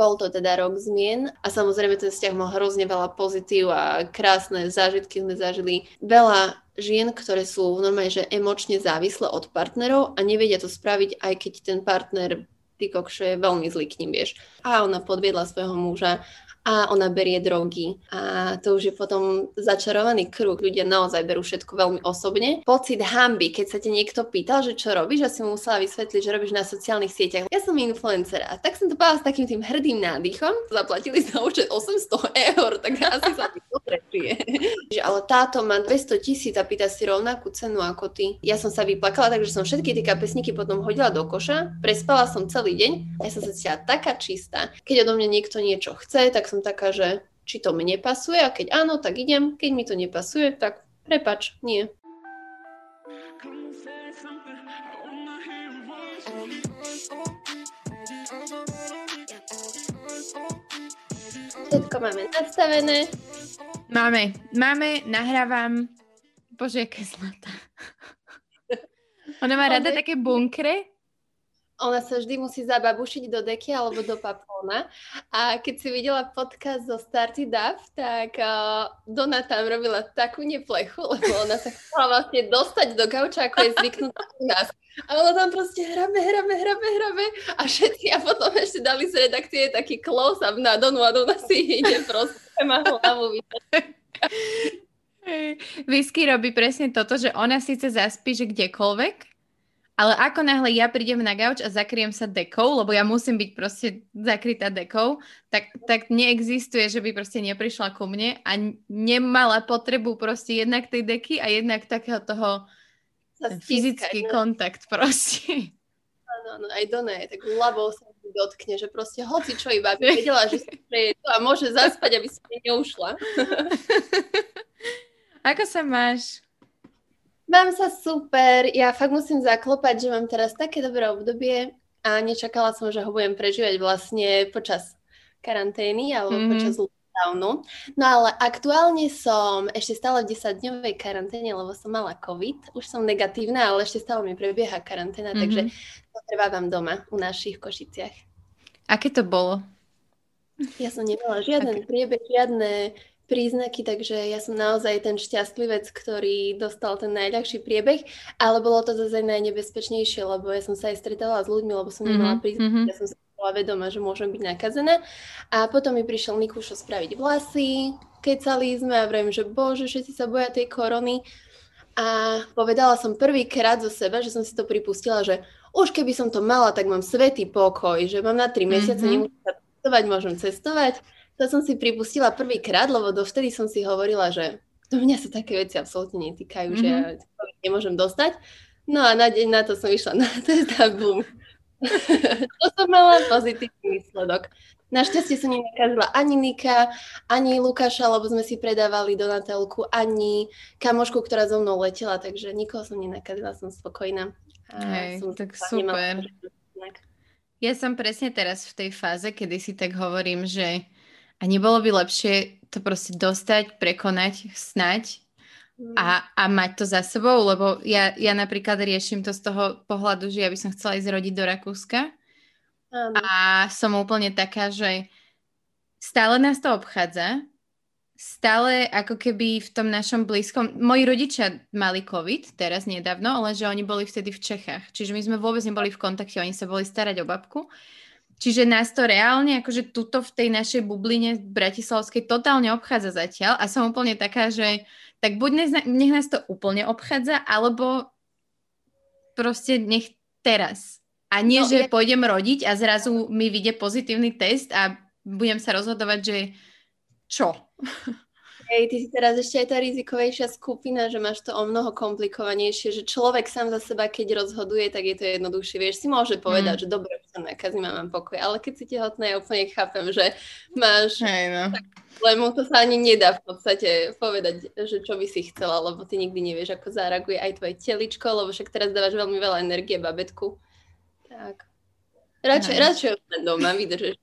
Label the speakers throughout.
Speaker 1: Bol to teda rok zmien a samozrejme ten vzťah mal hrozne veľa pozitív a krásne zážitky sme zažili. Veľa žien, ktoré sú normálne, že emočne závislé od partnerov a nevedia to spraviť, aj keď ten partner ty kokšo veľmi zlý k ním, vieš. A ona podviedla svojho muža a ona berie drogy. A to už je potom začarovaný kruh. Ľudia naozaj berú všetko veľmi osobne. Pocit hamby, keď sa ti niekto pýtal, že čo robíš, a si mu musela vysvetliť, že robíš na sociálnych sieťach. Ja som influencer a tak som to povedala s takým tým hrdým nádychom. Zaplatili sa účet 800 eur, tak asi sa mi dobre Ale táto má 200 tisíc a pýta si rovnakú cenu ako ty. Ja som sa vyplakala, takže som všetky tie kapesníky potom hodila do koša, prespala som celý deň a ja som sa cítila taká čistá. Keď odo mňa niekto niečo chce, tak som taká, že či to mne pasuje a keď áno, tak idem, keď mi to nepasuje, tak prepač, nie. Všetko máme nastavené.
Speaker 2: Máme, máme, nahrávam. Bože, aké zlatá. Ona má rada také bunkre,
Speaker 1: ona sa vždy musí zababušiť do deky alebo do papóna. A keď si videla podcast zo Starty Duff, tak uh, Dona tam robila takú neplechu, lebo ona sa chcela vlastne dostať do gauča, ako je zvyknutá u nás. A ona tam proste hrabe, hrabe, hrabe, hrabe a všetci a potom ešte dali z redakcie taký close-up na Donu a Dona si ide proste, má hlavu
Speaker 2: Whisky robí presne toto, že ona síce zaspí, že kdekoľvek, ale ako náhle ja prídem na gauč a zakriem sa dekou, lebo ja musím byť proste zakrytá dekou, tak, tak neexistuje, že by proste neprišla ku mne a nemala potrebu proste jednak tej deky a jednak takého toho fyzický ne? kontakt proste.
Speaker 1: Áno, áno, aj Dona je tak ľavou sa dotkne, že proste hoci čo iba by vedela, že si to a môže zaspať, aby sa neušla.
Speaker 2: Ako sa máš?
Speaker 1: Mám sa super, ja fakt musím zaklopať, že mám teraz také dobré obdobie a nečakala som, že ho budem prežívať vlastne počas karantény alebo mm-hmm. počas lockdownu. No ale aktuálne som ešte stále v 10-dňovej karanténe, lebo som mala COVID. Už som negatívna, ale ešte stále mi prebieha karanténa, mm-hmm. takže to trvávam doma u našich Košiciach.
Speaker 2: Aké to bolo?
Speaker 1: Ja som nemala žiaden Aké? priebeh, žiadne príznaky, takže ja som naozaj ten šťastlivec, ktorý dostal ten najľahší priebeh, ale bolo to zase najnebezpečnejšie, lebo ja som sa aj stretala s ľuďmi, lebo som nemala mm-hmm. príznaky, mm-hmm. ja som sa bola vedomá, že môžem byť nakazená. A potom mi prišiel Mikušo spraviť vlasy, kecali sme a vrem, že bože, všetci sa boja tej korony. A povedala som prvýkrát zo seba, že som si to pripustila, že už keby som to mala, tak mám svetý pokoj, že mám na tri mesiace, mm-hmm. nemusím sa cestovať, môžem cestovať to som si pripustila prvýkrát, lebo dovtedy som si hovorila, že do mňa sa také veci absolútne netýkajú, mm-hmm. že ja mhm. nemôžem dostať. No a na deň na to som išla na test a bum. to som mala pozitívny výsledok. Našťastie som nenakazila ani Nika, ani Lukáša, lebo sme si predávali Donatelku, ani kamošku, ktorá so mnou letela, takže nikoho som nenakazila, som spokojná.
Speaker 2: Hej, som tak super. Ja som presne teraz v tej fáze, kedy si tak hovorím, že a nebolo by lepšie to proste dostať, prekonať, snať a, a mať to za sebou, lebo ja, ja napríklad riešim to z toho pohľadu, že ja by som chcela ísť rodiť do Rakúska um. a som úplne taká, že stále nás to obchádza, stále ako keby v tom našom blízkom... Moji rodičia mali COVID teraz nedávno, ale že oni boli vtedy v Čechách. Čiže my sme vôbec neboli v kontakte, oni sa boli starať o babku. Čiže nás to reálne, akože tuto v tej našej bubline bratislavskej totálne obchádza zatiaľ a som úplne taká, že tak buď nech, nech nás to úplne obchádza, alebo proste nech teraz. A nie, no, že ja... pôjdem rodiť a zrazu mi vyjde pozitívny test a budem sa rozhodovať, že čo?
Speaker 1: Hej, ty si teraz ešte aj tá rizikovejšia skupina, že máš to o mnoho komplikovanejšie, že človek sám za seba, keď rozhoduje, tak je to jednoduchšie. Vieš, si môže povedať, mm. že dobre, sa nakazím a mám pokoj, ale keď si tehotná, ja úplne chápem, že máš Hej, no. lebo to sa ani nedá v podstate povedať, že čo by si chcela, lebo ty nikdy nevieš, ako zareaguje aj tvoje teličko, lebo však teraz dávaš veľmi veľa energie babetku. Tak. Radšej, radšej doma, vydržeš.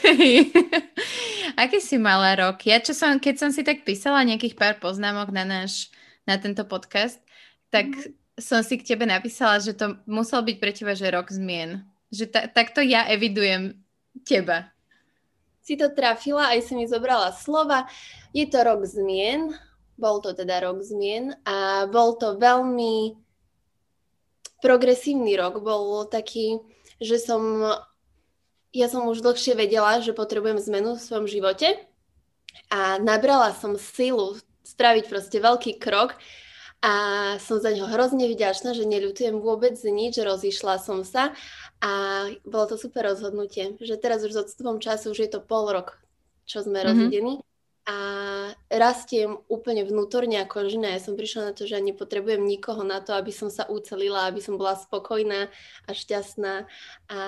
Speaker 2: Aký si mala rok? Ja čo som, keď som si tak písala nejakých pár poznámok na náš, na tento podcast, tak mm. som si k tebe napísala, že to musel byť pre teba, že rok zmien. Že ta, takto ja evidujem teba.
Speaker 1: Si to trafila, aj si mi zobrala slova. Je to rok zmien, bol to teda rok zmien a bol to veľmi progresívny rok. Bol taký, že som, ja som už dlhšie vedela, že potrebujem zmenu v svojom živote a nabrala som silu spraviť proste veľký krok a som za ňo hrozne vďačná, že neľutujem vôbec nič, rozišla som sa a bolo to super rozhodnutie, že teraz už s odstupom času už je to pol rok, čo sme mm-hmm. rozvedení a rastiem úplne vnútorne ako žena. Ja som prišla na to, že ani potrebujem nikoho na to, aby som sa ucelila, aby som bola spokojná a šťastná a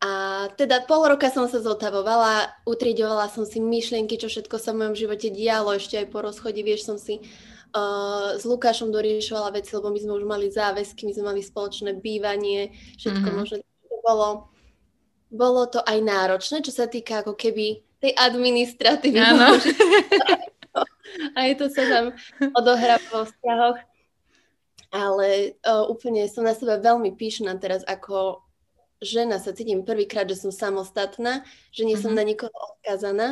Speaker 1: a teda pol roka som sa zotavovala, utriedovala som si myšlienky, čo všetko sa v mojom živote dialo, ešte aj po rozchode, vieš, som si uh, s Lukášom doriešovala veci, lebo my sme už mali záväzky, my sme mali spoločné bývanie, všetko mm-hmm. možné. Bolo, bolo to aj náročné, čo sa týka ako keby tej administratívy. Áno. aj to sa tam odohráva vo vzťahoch. Ale uh, úplne som na seba veľmi píšna teraz, ako žena sa cítim prvýkrát, že som samostatná, že nie som mm-hmm. na nikoho odkazaná.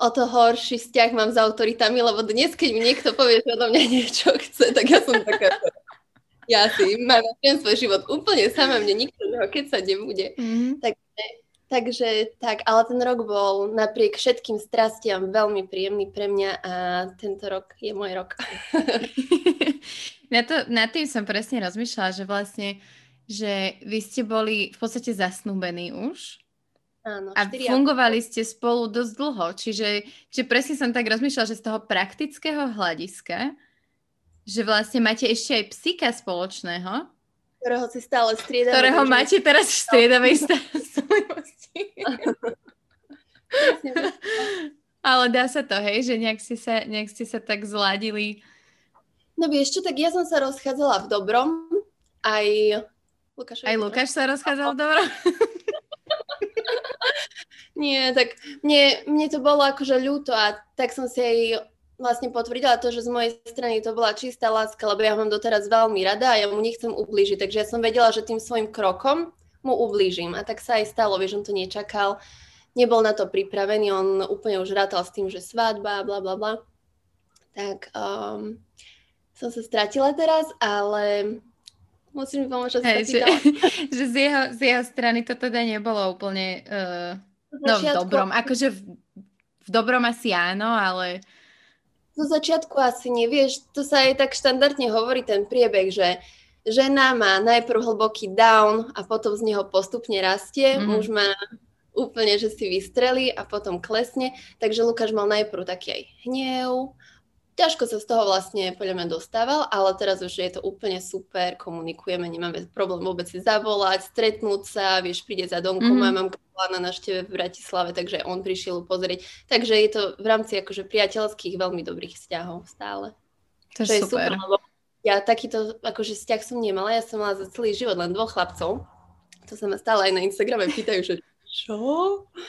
Speaker 1: O to horší vzťah mám s autoritami, lebo dnes, keď mi niekto povie, že odo mňa niečo chce, tak ja som taká... ja si mám ten svoj život úplne sama, mne nikto keď sa nebude. Mm-hmm. Takže, takže tak, ale ten rok bol napriek všetkým strastiam veľmi príjemný pre mňa a tento rok je môj rok.
Speaker 2: na, to, na tým som presne rozmýšľala, že vlastne že vy ste boli v podstate zasnúbení už.
Speaker 1: Áno,
Speaker 2: a fungovali ste spolu dosť dlho, čiže, čiže presne som tak rozmýšľala, že z toho praktického hľadiska, že vlastne máte ešte aj psíka spoločného,
Speaker 1: ktorého si stále striedame.
Speaker 2: Ktorého že... máte teraz v striedavej starostlivosti. Ale dá sa to, hej, že nejak ste sa, nejak ste sa tak zladili.
Speaker 1: No vieš čo, tak ja som sa rozchádzala v dobrom, aj
Speaker 2: Lukáš, Aj Lukáš sa rozchádzal dobro?
Speaker 1: Nie, tak mne, mne to bolo akože ľúto a tak som si aj vlastne potvrdila to, že z mojej strany to bola čistá láska, lebo ja ho mám doteraz veľmi rada a ja mu nechcem ublížiť, takže ja som vedela, že tým svojim krokom mu ublížim a tak sa aj stalo, vieš, on to nečakal, nebol na to pripravený, on úplne už rátal s tým, že svadba, bla bla bla. Tak um, som sa stratila teraz, ale Musíš mi pomôcť,
Speaker 2: hey, že, že z, jeho, z jeho strany to teda nebolo úplne uh, no v dobrom. Akože v, v dobrom asi áno, ale...
Speaker 1: Zo začiatku asi nevieš, to sa aj tak štandardne hovorí ten priebeh, že žena má najprv hlboký down a potom z neho postupne rastie, mm-hmm. muž má úplne, že si vystrelí a potom klesne, takže Lukáš mal najprv taký aj hnev, ťažko sa z toho vlastne podľa mňa dostával, ale teraz už je to úplne super, komunikujeme, nemáme problém vôbec si zavolať, stretnúť sa, vieš, príde za domko, mm-hmm. mamka bola na návšteve v Bratislave, takže on prišiel pozrieť. Takže je to v rámci akože priateľských veľmi dobrých vzťahov stále.
Speaker 2: To je, super. super lebo
Speaker 1: ja takýto akože vzťah som nemala, ja som mala za celý život len dvoch chlapcov. To sa ma stále aj na Instagrame pýtajú, že čo?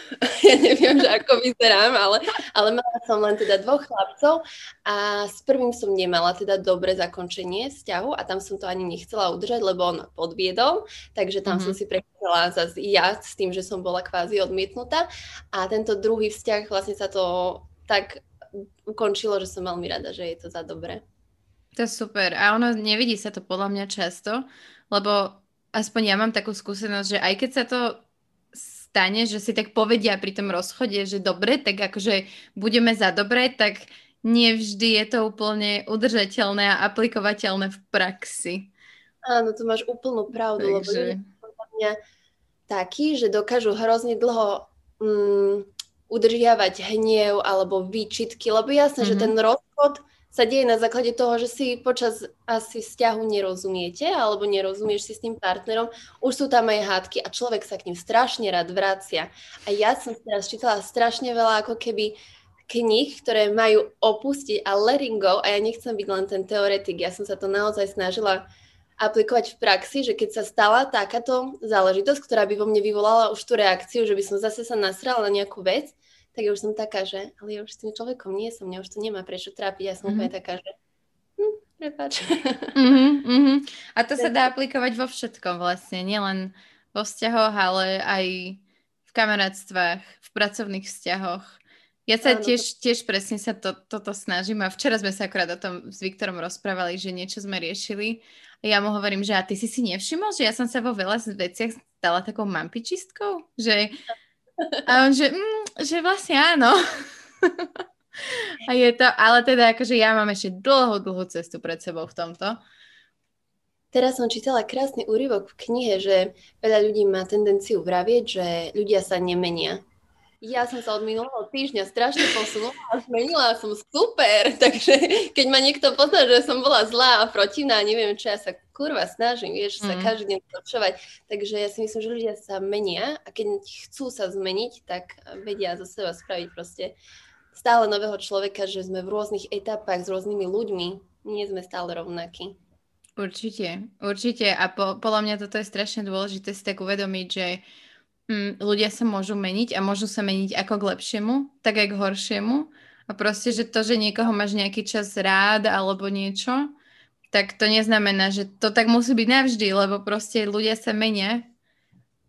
Speaker 1: ja neviem, že ako vyzerám, ale, ale mala som len teda dvoch chlapcov a s prvým som nemala teda dobre zakončenie vzťahu a tam som to ani nechcela udržať, lebo on podviedol, takže tam mm-hmm. som si prechádzala zase ja s tým, že som bola kvázi odmietnutá a tento druhý vzťah vlastne sa to tak ukončilo, že som veľmi rada, že je to za dobre.
Speaker 2: To je super. A ono nevidí sa to podľa mňa často, lebo aspoň ja mám takú skúsenosť, že aj keď sa to stane, že si tak povedia pri tom rozchode, že dobre, tak akože budeme za dobre, tak nevždy je to úplne udržateľné a aplikovateľné v praxi.
Speaker 1: Áno, to máš úplnú pravdu, Takže... lebo mňa takí, že dokážu hrozne dlho mm, udržiavať hniev alebo výčitky, lebo jasné, mm-hmm. že mhm. ten rozchod sa deje na základe toho, že si počas asi vzťahu nerozumiete alebo nerozumieš si s tým partnerom, už sú tam aj hádky a človek sa k ním strašne rád vracia. A ja som teraz čítala strašne veľa ako keby knih, ktoré majú opustiť a letting go a ja nechcem byť len ten teoretik, ja som sa to naozaj snažila aplikovať v praxi, že keď sa stala takáto záležitosť, ktorá by vo mne vyvolala už tú reakciu, že by som zase sa nasrala na nejakú vec, tak ja už som taká, že ale ja už s tým človekom nie som, mňa už to nemá prečo trápiť, ja som mm-hmm. úplne taká, že hm, prepáč.
Speaker 2: Mm-hmm, mm-hmm. A to sa dá aplikovať vo všetkom vlastne, nielen vo vzťahoch, ale aj v kamarátstvách, v pracovných vzťahoch. Ja sa Áno, tiež, tiež presne sa to, toto snažím a včera sme sa akorát o tom s Viktorom rozprávali, že niečo sme riešili a ja mu hovorím, že a ty si si nevšimol, že ja som sa vo veľa veciach stala takou mampičistkou? Že... A on, že, mm, že vlastne áno. a je to, ale teda akože ja mám ešte dlhú, dlhú cestu pred sebou v tomto.
Speaker 1: Teraz som čítala krásny úryvok v knihe, že veľa ľudí má tendenciu vravieť, že ľudia sa nemenia. Ja som sa od minulého týždňa strašne posunula a zmenila som super, takže keď ma niekto pozná, že som bola zlá a protivná a neviem čo, ja sa kurva snažím, vieš, sa mm. každý deň zlepšovať, takže ja si myslím, že ľudia sa menia a keď chcú sa zmeniť, tak vedia zo seba spraviť proste stále nového človeka, že sme v rôznych etapách s rôznymi ľuďmi, nie sme stále rovnakí.
Speaker 2: Určite, určite. A po, podľa mňa toto je strašne dôležité si tak uvedomiť, že hm, ľudia sa môžu meniť a môžu sa meniť ako k lepšiemu, tak aj k horšiemu. A proste, že to, že niekoho máš nejaký čas rád alebo niečo, tak to neznamená, že to tak musí byť navždy, lebo proste ľudia sa menia.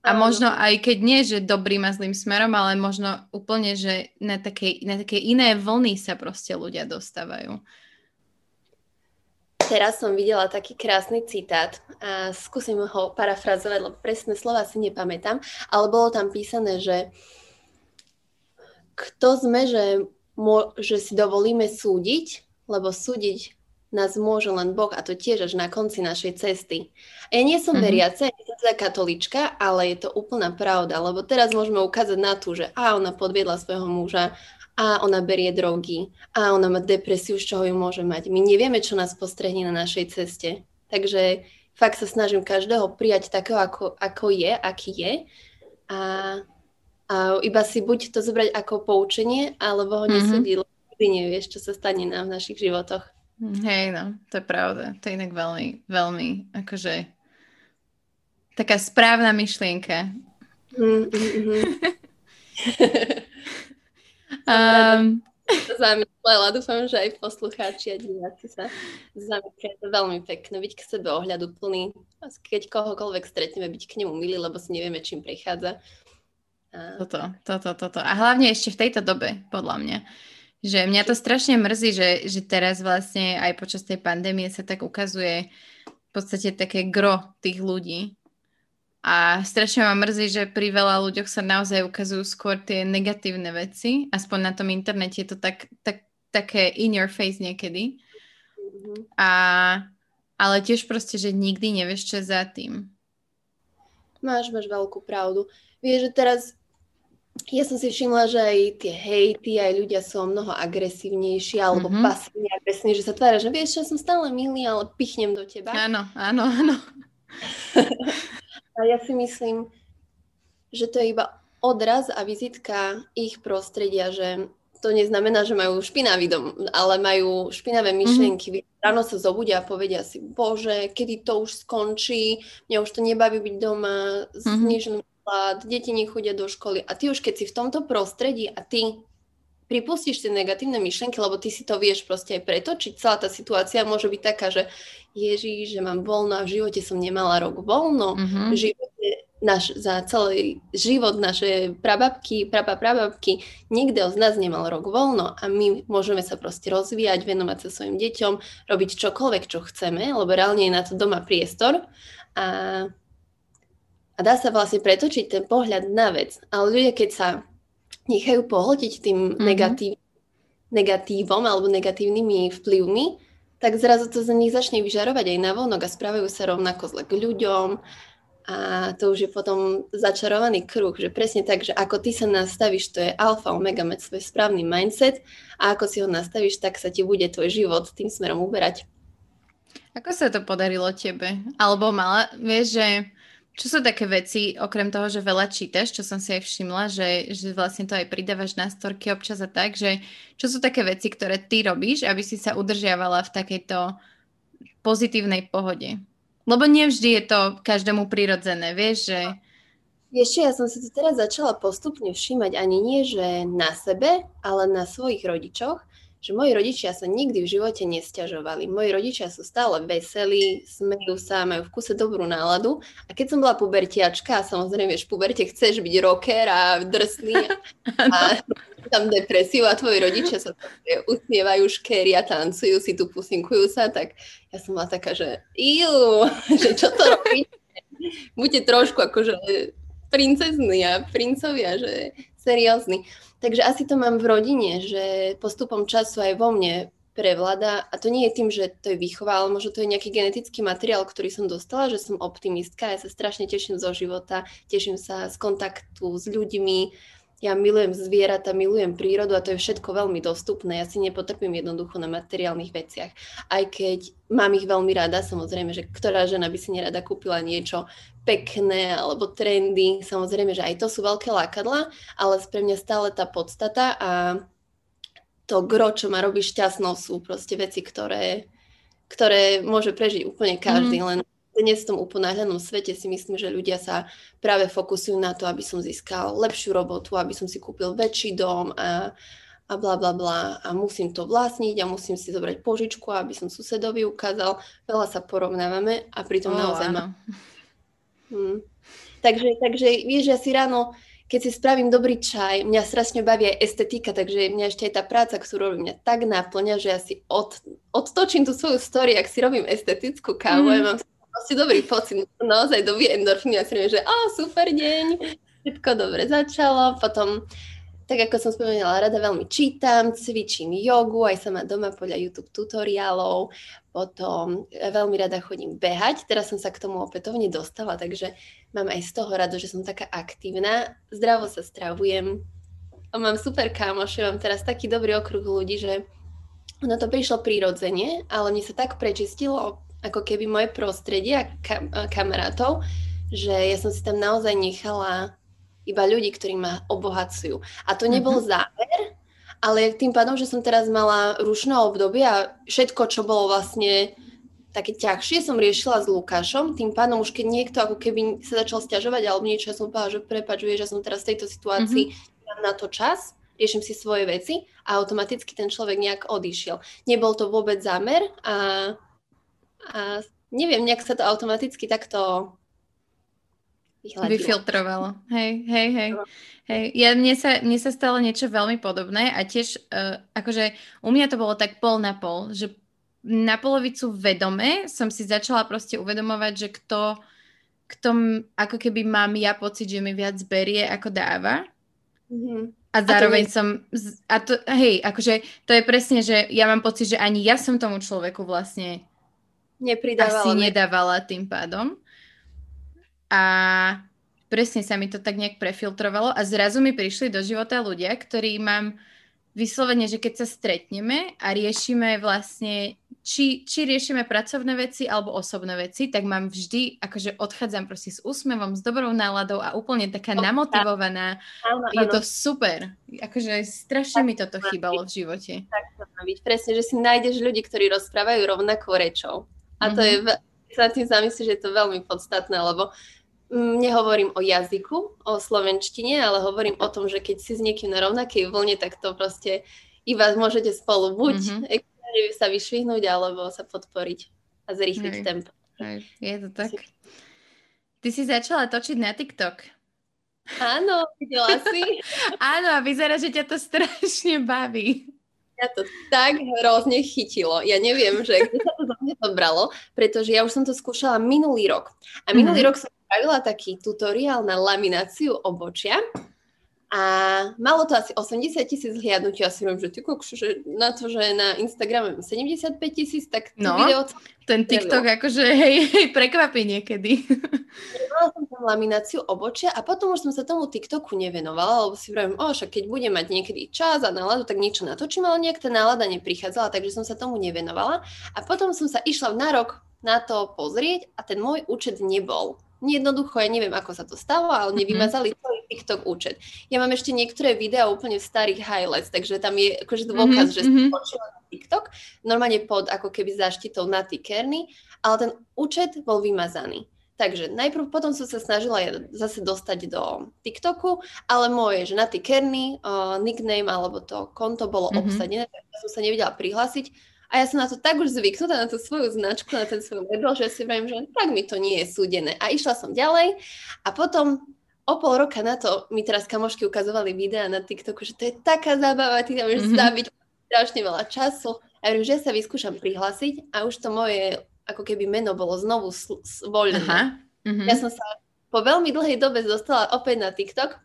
Speaker 2: A možno aj keď nie, že dobrým a zlým smerom, ale možno úplne, že na také, na také iné vlny sa proste ľudia dostávajú.
Speaker 1: Teraz som videla taký krásny citát a skúsim ho parafrazovať, lebo presné slova si nepamätám, ale bolo tam písané, že kto sme, že, mo- že si dovolíme súdiť, lebo súdiť nás môže len Boh a to tiež až na konci našej cesty. A ja nie som mm-hmm. veriaca, nie som teda katolička, ale je to úplná pravda, lebo teraz môžeme ukázať na tú, že a ona podviedla svojho muža, a ona berie drogy a ona má depresiu, z čoho ju môže mať. My nevieme, čo nás postrehne na našej ceste. Takže fakt sa snažím každého prijať takého, ako, ako je, aký je a, a iba si buď to zobrať ako poučenie, alebo ho nesúdiť, mm-hmm. ty nevieš, čo sa stane nám v našich životoch.
Speaker 2: Hej, no, to je pravda. To je inak veľmi, veľmi, akože taká správna myšlienka. Mm-hmm.
Speaker 1: Um, zamyslela. Dúfam, že aj poslucháči a diváci sa zamyslia. To veľmi pekné. Byť k sebe ohľadu plný. Keď kohokoľvek stretneme, byť k nemu milý, lebo si nevieme, čím prechádza.
Speaker 2: A... Toto, toto, toto. A hlavne ešte v tejto dobe, podľa mňa. Že mňa to strašne mrzí, že, že teraz vlastne aj počas tej pandémie sa tak ukazuje v podstate také gro tých ľudí, a strašne ma mrzí, že pri veľa ľuďoch sa naozaj ukazujú skôr tie negatívne veci. Aspoň na tom internete je to tak, tak, také in your face niekedy. Mm-hmm. A, ale tiež proste, že nikdy nevieš, čo je za tým.
Speaker 1: Máš, máš veľkú pravdu. Vieš, že teraz ja som si všimla, že aj tie hejty, aj ľudia sú mnoho agresívnejší alebo mm-hmm. pasívne agresívni, že sa tvária, že vieš, že som stále milý, ale pichnem do teba.
Speaker 2: Áno, áno, áno.
Speaker 1: A ja si myslím, že to je iba odraz a vizitka ich prostredia, že to neznamená, že majú špinavý dom, ale majú špinavé mhm. myšlienky. Mm-hmm. Ráno sa zobudia a povedia si, bože, kedy to už skončí, mňa už to nebaví byť doma, mm-hmm. plat, deti nechodia do školy. A ty už keď si v tomto prostredí a ty pripustíš tie negatívne myšlienky, lebo ty si to vieš proste aj pretočiť. Celá tá situácia môže byť taká, že Ježiš, že mám voľno a v živote som nemala rok voľno. Mm-hmm. V živote naš, za celý život naše prababky, praba, prababky, nikto z nás nemal rok voľno a my môžeme sa proste rozvíjať, venovať sa svojim deťom, robiť čokoľvek, čo chceme, lebo reálne je na to doma priestor a, a dá sa vlastne pretočiť ten pohľad na vec. Ale ľudia, keď sa nechajú pohltiť tým mm-hmm. negatív, negatívom alebo negatívnymi vplyvmi, tak zrazu to za nich začne vyžarovať aj na vonok a správajú sa rovnako zle k ľuďom a to už je potom začarovaný kruh, že presne tak, že ako ty sa nastavíš, to je alfa, omega, mať svoj správny mindset a ako si ho nastavíš, tak sa ti bude tvoj život tým smerom uberať.
Speaker 2: Ako sa to podarilo tebe? Alebo mala, vieš, že čo sú také veci, okrem toho, že veľa čítaš, čo som si aj všimla, že, že vlastne to aj pridávaš na storky občas a tak, že čo sú také veci, ktoré ty robíš, aby si sa udržiavala v takejto pozitívnej pohode? Lebo nevždy je to každému prirodzené, vieš, že...
Speaker 1: Ešte ja som si to teraz začala postupne všímať ani nie, že na sebe, ale na svojich rodičoch, že moji rodičia sa nikdy v živote nestiažovali. Moji rodičia sú stále veselí, smejú sa, majú v kuse dobrú náladu. A keď som bola pubertiačka, a samozrejme, že v puberte chceš byť rocker a drsný a tam depresiu a tvoji rodičia sa usmievajú, škeria, tancujú si tu, pusinkujú sa, tak ja som bola taká, že iu, že čo to robíte? Buďte trošku akože princezní a princovia, že seriózni. Takže asi to mám v rodine, že postupom času aj vo mne prevláda a to nie je tým, že to je výchova, ale možno to je nejaký genetický materiál, ktorý som dostala, že som optimistka, ja sa strašne teším zo života, teším sa z kontaktu s ľuďmi, ja milujem zvieratá, milujem prírodu a to je všetko veľmi dostupné. Ja si nepotrpím jednoducho na materiálnych veciach. Aj keď mám ich veľmi rada, samozrejme, že ktorá žena by si nerada kúpila niečo pekné alebo trendy. Samozrejme, že aj to sú veľké lákadla, ale pre mňa stále tá podstata a to gro, čo ma robí šťastnou, sú proste veci, ktoré, ktoré môže prežiť úplne každý, mm. len dnes v tom uponáhľanom svete si myslím, že ľudia sa práve fokusujú na to, aby som získal lepšiu robotu, aby som si kúpil väčší dom a, a bla bla bla a musím to vlastniť a musím si zobrať požičku, aby som susedovi ukázal. Veľa sa porovnávame a pritom oh, naozaj mám Hmm. Takže, takže vieš, ja si ráno, keď si spravím dobrý čaj, mňa strašne baví aj estetika, takže mňa ešte aj tá práca, ktorú robím, mňa tak naplňa, že ja si od, odtočím tú svoju story, ak si robím estetickú kávu, mm. ja mám si dobrý pocit, naozaj dobrý endorfín, ja si robím, že oh, super deň, všetko dobre začalo, potom tak ako som spomenula, rada veľmi čítam, cvičím jogu, aj sama doma podľa YouTube tutoriálov, potom veľmi rada chodím behať, teraz som sa k tomu opätovne dostala, takže mám aj z toho rado, že som taká aktívna, zdravo sa stravujem, mám super kamoše, mám teraz taký dobrý okruh ľudí, že ono to prišlo prirodzene, ale mne sa tak prečistilo ako keby moje prostredie a kam- kamarátov, že ja som si tam naozaj nechala iba ľudí, ktorí ma obohacujú. A to nebol mm-hmm. záver, ale tým pádom, že som teraz mala rušné obdobie a všetko, čo bolo vlastne také ťažšie, som riešila s Lukášom, tým pádom už keď niekto ako keby sa začal stiažovať alebo niečo, ja som povedala, že prepač, vieš, že som teraz v tejto situácii, mm-hmm. mám na to čas, riešim si svoje veci a automaticky ten človek nejak odišiel. Nebol to vôbec zámer a, a neviem, nejak sa to automaticky takto
Speaker 2: vyhľadilo. Vyfiltrovalo. Hej, hej, hej. hej. Ja, mne, sa, mne sa stalo niečo veľmi podobné a tiež uh, akože u mňa to bolo tak pol na pol, že na polovicu vedome som si začala proste uvedomovať, že kto, kto ako keby mám ja pocit, že mi viac berie ako dáva. Mm-hmm. A zároveň a nie... som, a to, hej, akože to je presne, že ja mám pocit, že ani ja som tomu človeku vlastne asi nedávala tým pádom a presne sa mi to tak nejak prefiltrovalo a zrazu mi prišli do života ľudia, ktorí mám vyslovene, že keď sa stretneme a riešime vlastne, či, či riešime pracovné veci alebo osobné veci, tak mám vždy, akože odchádzam proste s úsmevom, s dobrou náladou a úplne taká namotivovaná. Áno, áno. Je to super. Akože strašne mi toto chýbalo v živote.
Speaker 1: Tak to byť. Presne, že si nájdeš ľudí, ktorí rozprávajú rovnakou rečou. A mm-hmm. to je, sa tým zamyslíš, že je to veľmi podstatné, lebo nehovorím o jazyku, o slovenčtine, ale hovorím o tom, že keď si s niekým na rovnakej vlne, tak to proste iba môžete spolu buď mm-hmm. sa vyšvihnúť, alebo sa podporiť a zrýchliť Hej. tempo.
Speaker 2: Hej. Je to tak. Ty si začala točiť na TikTok.
Speaker 1: Áno, videla si.
Speaker 2: Áno, a vyzerá, že ťa to strašne baví.
Speaker 1: Ja to tak hrozne chytilo. Ja neviem, že kde sa to zo mňa zobralo, pretože ja už som to skúšala minulý rok. A minulý mm-hmm. rok som spravila taký tutoriál na lamináciu obočia a malo to asi 80 tisíc hliadnutí. Ja si že ty kokšu, že na to, že na Instagrame 75 tisíc, tak
Speaker 2: no, video... ten TikTok akože hej, hej, prekvapí niekedy.
Speaker 1: Mala som tam lamináciu obočia a potom už som sa tomu TikToku nevenovala, lebo si vravím, o, však keď budem mať niekedy čas a náladu, tak niečo natočím, ale nejak tá nálada neprichádzala, takže som sa tomu nevenovala. A potom som sa išla na rok na to pozrieť a ten môj účet nebol jednoducho, ja neviem, ako sa to stalo, ale mhm. nevymazali mm-hmm. celý TikTok účet. Ja mám ešte niektoré videá úplne v starých highlights, takže tam je akože dôkaz, mm-hmm. že som počula mhm. na TikTok, normálne pod ako keby zaštitou na Kerny, ale ten účet bol vymazaný. Takže najprv potom som sa snažila zase dostať do TikToku, ale moje, že na Kerny, uh, nickname alebo to konto bolo mm-hmm. obsadené, tak som sa nevedela prihlásiť. A ja som na to tak už zvyknutá, na tú svoju značku, na ten svoj medal, že si vravím, že tak mi to nie je súdené. A išla som ďalej a potom o pol roka na to mi teraz kamošky ukazovali videa na TikToku, že to je taká zábava, ty tam môžeš mm-hmm. zabiť strašne veľa času. A ja že ja sa vyskúšam prihlásiť a už to moje ako keby meno bolo znovu voľné. Mm-hmm. Ja som sa po veľmi dlhej dobe dostala opäť na TikTok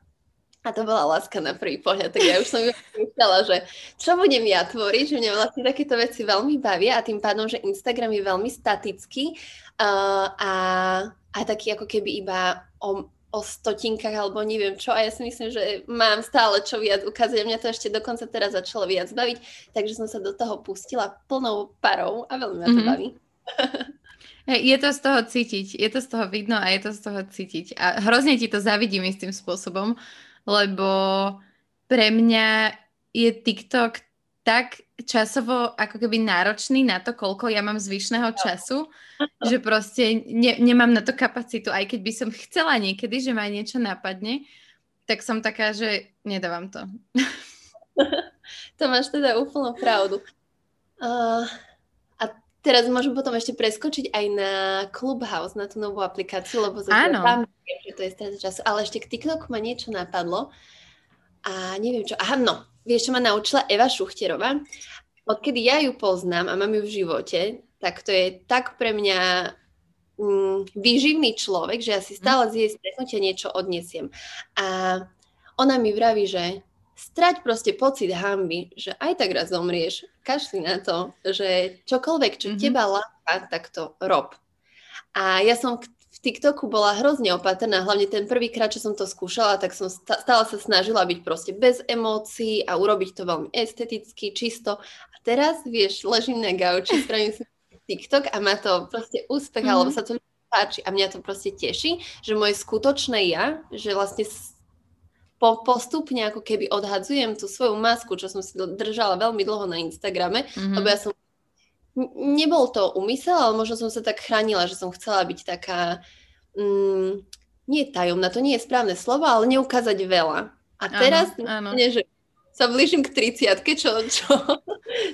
Speaker 1: a to bola láska na prvý pohľad, tak ja už som myslela, že čo budem ja tvoriť, že mňa vlastne takéto veci veľmi bavia a tým pádom, že Instagram je veľmi statický uh, a, a taký ako keby iba o, o stotinkách alebo neviem čo a ja si myslím, že mám stále čo viac ukázať a mňa to ešte dokonca teraz začalo viac baviť, takže som sa do toho pustila plnou parou a veľmi ma to mm-hmm. baví.
Speaker 2: Je to z toho cítiť, je to z toho vidno a je to z toho cítiť. A hrozne ti to zavidím istým spôsobom, lebo pre mňa je TikTok tak časovo ako keby náročný na to, koľko ja mám zvyšného času, že proste ne, nemám na to kapacitu, aj keď by som chcela niekedy, že ma niečo napadne, tak som taká, že nedávam to.
Speaker 1: to máš teda úplnú pravdu. Uh, teraz môžem potom ešte preskočiť aj na Clubhouse, na tú novú aplikáciu, lebo
Speaker 2: Áno
Speaker 1: že to je strata času, ale ešte k TikToku ma niečo napadlo a neviem čo. Aha, no, vieš, čo ma naučila Eva Šuchterová? Odkedy ja ju poznám a mám ju v živote, tak to je tak pre mňa mm, výživný človek, že ja si stále z jej stretnutia niečo odnesiem. A ona mi vraví, že strať proste pocit hamby, že aj tak raz zomrieš, kašli na to, že čokoľvek, čo mm-hmm. teba láka, tak to rob. A ja som v TikToku bola hrozne opatrná, hlavne ten prvýkrát, čo som to skúšala, tak som stále sa snažila byť proste bez emócií a urobiť to veľmi esteticky, čisto. A teraz, vieš, ležím na gauči, spravím si TikTok a má to proste úspech, mm-hmm. alebo sa to páči a mňa to proste teší, že moje skutočné ja, že vlastne po, postupne ako keby odhadzujem tú svoju masku, čo som si držala veľmi dlho na Instagrame, mm-hmm. lebo ja som nebol to úmysel, ale možno som sa tak chránila, že som chcela byť taká, mm, nie tajomná, to nie je správne slovo, ale neukázať veľa. A teraz, áno, áno. Nie, že sa blížim k 30 čo, čo,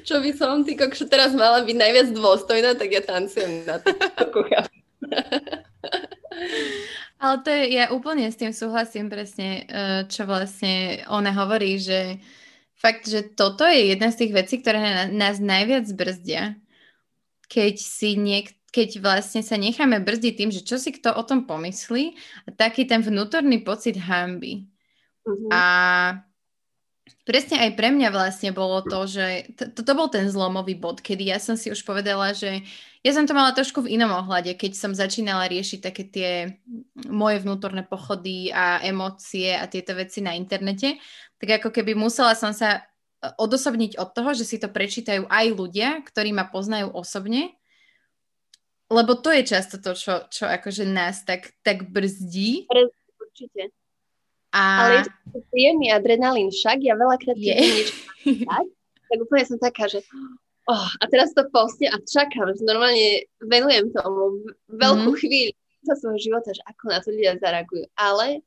Speaker 1: čo by som ty kokšo teraz mala byť najviac dôstojná, tak ja tancujem na to.
Speaker 2: Ale to je, ja úplne s tým súhlasím presne, eh, čo vlastne ona hovorí, že fakt, že toto je jedna z tých vecí, ktoré nás najviac brzdia keď si niek- keď vlastne sa necháme brzdiť tým, že čo si kto o tom pomyslí, a taký ten vnútorný pocit hamby. Uh-huh. A presne aj pre mňa vlastne bolo to, že to, to bol ten zlomový bod, kedy ja som si už povedala, že ja som to mala trošku v inom ohľade, keď som začínala riešiť také tie moje vnútorné pochody a emócie a tieto veci na internete, tak ako keby musela som sa odosobniť od toho, že si to prečítajú aj ľudia, ktorí ma poznajú osobne, lebo to je často to, čo, čo akože nás tak, tak brzdí.
Speaker 1: Určite. A... Ale je to príjemný adrenalín však, ja veľakrát keď niečo tak, tak úplne som taká, že oh, a teraz to postne a čakám, že normálne venujem tomu veľkú mm. chvíľu svojho života, že ako na to ľudia zareagujú. Ale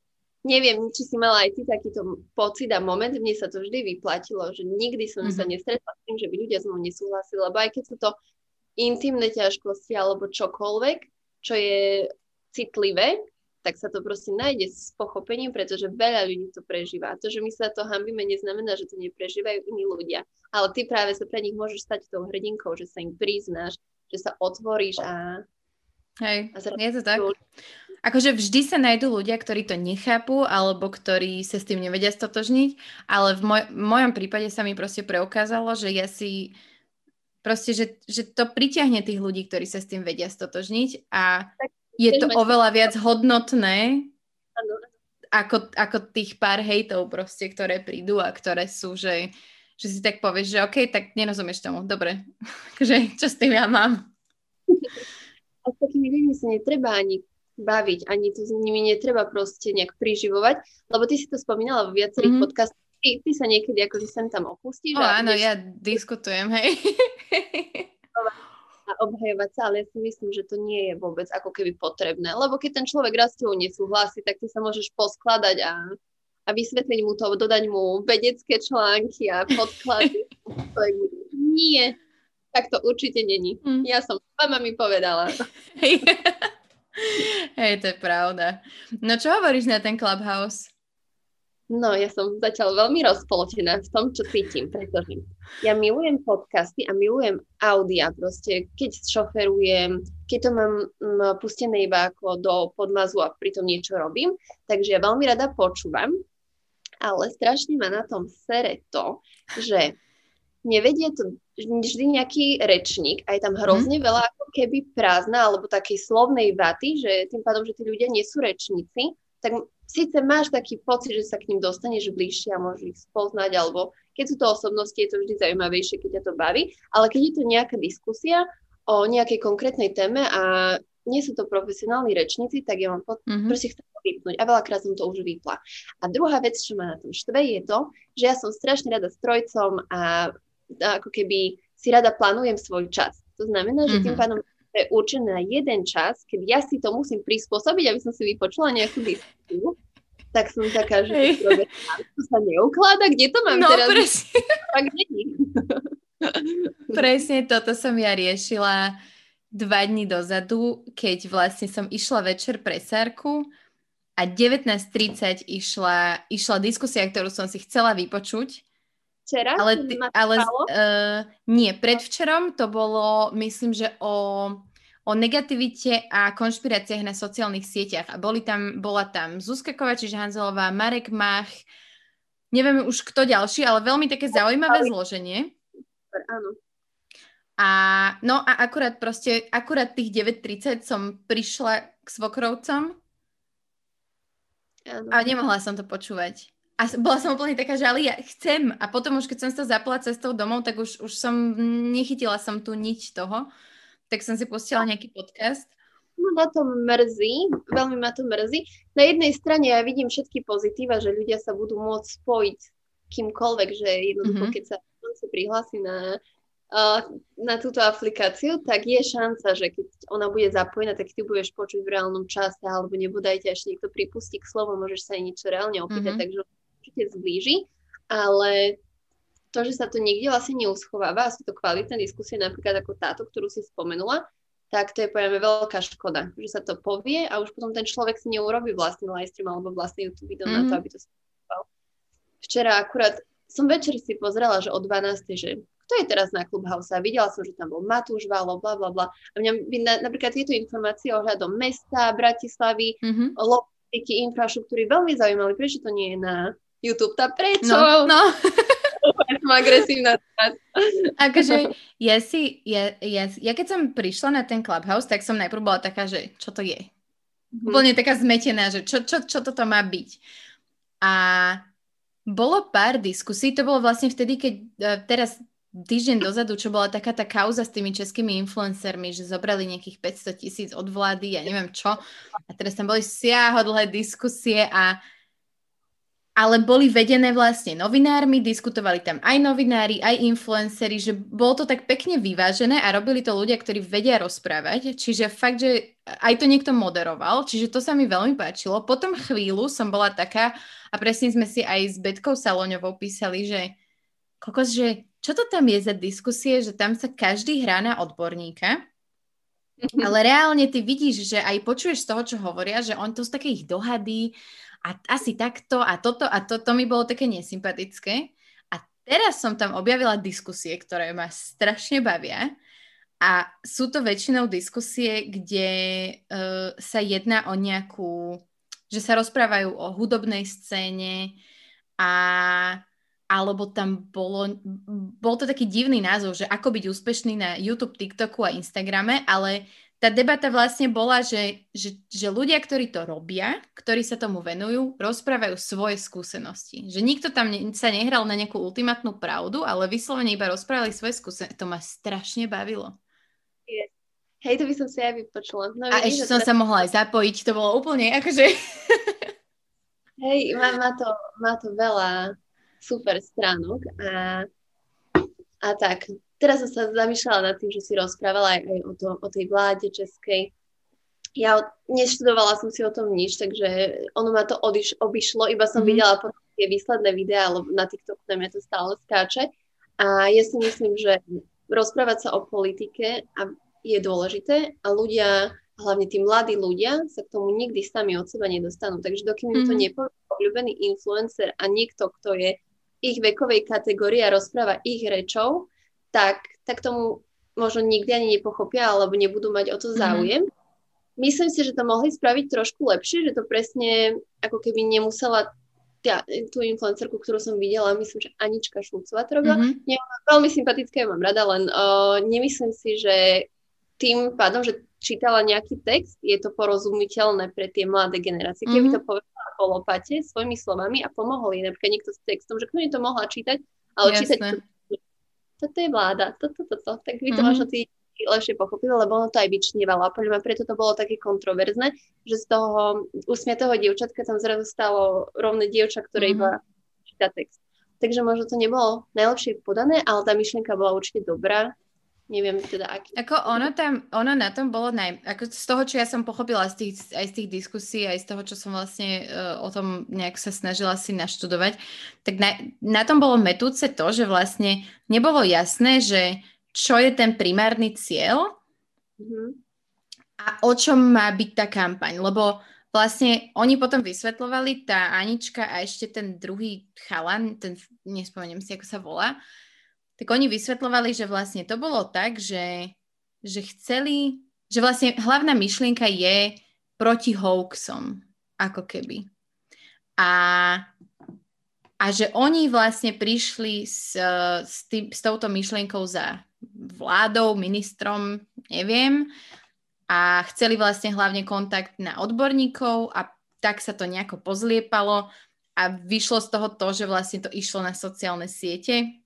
Speaker 1: neviem, či si mala aj ty takýto pocit a moment, mne sa to vždy vyplatilo, že nikdy som mm-hmm. sa nestretla s tým, že by ľudia so mnou nesúhlasili, lebo aj keď sú to intimné ťažkosti alebo čokoľvek, čo je citlivé, tak sa to proste nájde s pochopením, pretože veľa ľudí to prežíva. A to, že my sa to hambíme, neznamená, že to neprežívajú iní ľudia. Ale ty práve sa pre nich môžeš stať tou hrdinkou, že sa im priznáš, že sa otvoríš a...
Speaker 2: Hej, a je to tak. Akože vždy sa nájdú ľudia, ktorí to nechápu alebo ktorí sa s tým nevedia stotožniť, ale v moj- mojom prípade sa mi proste preukázalo, že ja si proste, že, že to pritiahne tých ľudí, ktorí sa s tým vedia stotožniť a tak, je to oveľa viac hodnotné ako, ako tých pár hejtov proste, ktoré prídu a ktoré sú, že, že si tak povieš, že OK, tak nerozumieš tomu, dobre, že čo s tým ja mám.
Speaker 1: A s takými ľuďmi sa netreba ani baviť, ani to s nimi netreba proste nejak priživovať, lebo ty si to spomínala vo viacerých mm-hmm. podcastoch, ty, ty sa niekedy akože sem tam opustíš.
Speaker 2: O, áno, ideš... ja diskutujem, hej.
Speaker 1: A obhajovať sa, ale ja si myslím, že to nie je vôbec ako keby potrebné, lebo keď ten človek raz s nesúhlasí, tak ty sa môžeš poskladať a, a vysvetliť mu to, dodať mu vedecké články a podklady. nie, tak to určite není. Mm. Ja som mama mi povedala.
Speaker 2: Hej, to je pravda. No čo hovoríš na ten Clubhouse?
Speaker 1: No, ja som zatiaľ veľmi rozpoločená v tom, čo cítim, pretože ja milujem podcasty a milujem audia proste, keď šoferujem, keď to mám m, pustené iba ako do podmazu a pritom niečo robím, takže ja veľmi rada počúvam, ale strašne ma na tom sere to, že nevedie to vždy nejaký rečník a je tam hrozne mm. veľa ako keby prázdna alebo takej slovnej vaty, že tým pádom, že tí ľudia nie sú rečníci, tak síce máš taký pocit, že sa k ním dostaneš bližšie a môžeš ich spoznať, alebo keď sú to osobnosti, je to vždy zaujímavejšie, keď ťa to baví, ale keď je to nejaká diskusia o nejakej konkrétnej téme a nie sú to profesionálni rečníci, tak ja mám pod... mm-hmm. proste chcem to vypnúť a veľakrát som to už vypla. A druhá vec, čo ma na tom štve, je to, že ja som strašne rada strojcom a, a ako keby si rada plánujem svoj čas. To znamená, že mm-hmm. tým mhm. pádom je určené na jeden čas, keď ja si to musím prispôsobiť, aby som si vypočula nejakú diskusiu, tak som taká, že to sa neukláda, kde to mám no, teraz? Presne. A kde
Speaker 2: presne toto som ja riešila dva dní dozadu, keď vlastne som išla večer pre Sárku a 19.30 išla, išla diskusia, ktorú som si chcela vypočuť.
Speaker 1: Včera?
Speaker 2: Ale, ale uh, nie, predvčerom to bolo, myslím, že o o negativite a konšpiráciách na sociálnych sieťach. A boli tam, bola tam Zuzka Kovačič Hanzelová, Marek Mach, neviem už kto ďalší, ale veľmi také zaujímavé zloženie.
Speaker 1: Áno.
Speaker 2: A no a akurát proste, akurát tých 9.30 som prišla k svokrovcom a nemohla som to počúvať. A bola som úplne taká, že ale ja chcem. A potom už keď som sa zapla cestou domov, tak už, už som, nechytila som tu nič toho tak som si pustila nejaký podcast.
Speaker 1: No ma to mrzí, veľmi ma to mrzí. Na jednej strane ja vidím všetky pozitíva, že ľudia sa budú môcť spojiť kýmkoľvek, že jednoducho, mm-hmm. keď sa sa prihlási na, na túto aplikáciu, tak je šanca, že keď ona bude zapojená, tak ty budeš počuť v reálnom čase, alebo nebudajte, až niekto pripustí k slovu, môžeš sa aj niečo reálne opýtať, mm-hmm. takže určite zblíži, ale to, že sa to nikde vlastne neuschováva a sú to kvalitné diskusie, napríklad ako táto, ktorú si spomenula, tak to je povieme veľká škoda, že sa to povie a už potom ten človek si neurobi vlastný livestream alebo vlastný YouTube video mm-hmm. na to, mhm. aby to spomenul. Včera akurát som večer si pozrela, že o 12. že kto je teraz na Clubhouse a videla som, že tam bol Matúš Válo, bla bla bla. A mňa by na, napríklad tieto informácie ohľadom mesta, Bratislavy, mm-hmm. logistiky, infraštruktúry veľmi zaujímali. Prečo to nie je na YouTube? Tá prečo?
Speaker 2: No, no.
Speaker 1: som agresívna.
Speaker 2: akože ja si, ja, ja, ja keď som prišla na ten Clubhouse, tak som najprv bola taká, že čo to je? Mm-hmm. Úplne taká zmetená, že čo, čo, čo toto má byť. A bolo pár diskusí, to bolo vlastne vtedy, keď uh, teraz týždeň dozadu, čo bola taká tá kauza s tými českými influencermi, že zobrali nejakých 500 tisíc od vlády, ja neviem čo. A teraz tam boli siahodlhé diskusie a ale boli vedené vlastne novinármi, diskutovali tam aj novinári, aj influenceri, že bolo to tak pekne vyvážené a robili to ľudia, ktorí vedia rozprávať, čiže fakt, že aj to niekto moderoval, čiže to sa mi veľmi páčilo. Potom chvíľu som bola taká a presne sme si aj s Betkou Saloňovou písali, že kokos, že čo to tam je za diskusie, že tam sa každý hrá na odborníka, ale reálne ty vidíš, že aj počuješ z toho, čo hovoria, že on to z takých dohady a asi takto a toto a toto mi bolo také nesympatické. A teraz som tam objavila diskusie, ktoré ma strašne bavia. A sú to väčšinou diskusie, kde uh, sa jedná o nejakú, že sa rozprávajú o hudobnej scéne a alebo tam bolo, bol to taký divný názov, že ako byť úspešný na YouTube, TikToku a Instagrame, ale tá debata vlastne bola, že, že, že ľudia, ktorí to robia, ktorí sa tomu venujú, rozprávajú svoje skúsenosti. Že nikto tam ne, sa nehral na nejakú ultimátnu pravdu, ale vyslovene iba rozprávali svoje skúsenosti. To ma strašne bavilo.
Speaker 1: Yes. Hej, to by som si aj vypočula.
Speaker 2: No, a ešte som teraz... sa mohla aj zapojiť, to bolo úplne akože...
Speaker 1: Hej, má, má, to, má to veľa super stránok a, a tak teraz som sa zamýšľala nad tým, že si rozprávala aj, aj o, to, o tej vláde českej. Ja neštudovala som si o tom nič, takže ono ma to odiš, obišlo, iba som mm-hmm. videla potom tie výsledné videá, alebo na TikToku tam ja to stále skáče. A ja si myslím, že rozprávať sa o politike je dôležité a ľudia, hlavne tí mladí ľudia, sa k tomu nikdy sami od seba nedostanú. Takže dokým mm-hmm. to mhm. nepovie obľúbený influencer a niekto, kto je ich vekovej kategórii a rozpráva ich rečou, tak, tak tomu možno nikdy ani nepochopia alebo nebudú mať o to mhm. záujem. Mm-hmm. Myslím si, že to mohli spraviť trošku lepšie, že to presne ako keby nemusela tá, tú influencerku, ktorú som videla, myslím, že Anička Šulcová to robila. Mm-hmm. Nie, veľmi sympatická, ja mám rada, len uh, nemyslím si, že tým pádom, že čítala nejaký text, je to porozumiteľné pre tie mladé generácie. Keby mm-hmm. to povedala po lopate svojimi slovami a pomohol jej napríklad niekto s textom, že kto to mohla čítať, ale Jasné. čítať toto je vláda, toto, toto, to, tak by to mm-hmm. možno tí lepšie pochopili, lebo ono to aj vyčnievalo. A podľa mňa preto to bolo také kontroverzné, že z toho usmiatého dievčatka tam zrazu stalo rovné dievča, ktoré mm-hmm. iba číta text. Takže možno to nebolo najlepšie podané, ale tá myšlienka bola určite dobrá neviem teda aký.
Speaker 2: Ako ono tam, ono na tom bolo naj... Ako z toho, čo ja som pochopila z tých, aj z tých diskusí, aj z toho, čo som vlastne uh, o tom nejak sa snažila si naštudovať, tak na, na tom bolo metúce to, že vlastne nebolo jasné, že čo je ten primárny cieľ mm-hmm. a o čom má byť tá kampaň, lebo vlastne oni potom vysvetlovali, tá Anička a ešte ten druhý chalan, ten, nespomeniem si, ako sa volá, tak oni vysvetlovali, že vlastne to bolo tak, že, že chceli, že vlastne hlavná myšlienka je proti hoaxom, ako keby. A, a že oni vlastne prišli s, s, tým, s touto myšlienkou za vládou, ministrom, neviem, a chceli vlastne hlavne kontakt na odborníkov a tak sa to nejako pozliepalo a vyšlo z toho to, že vlastne to išlo na sociálne siete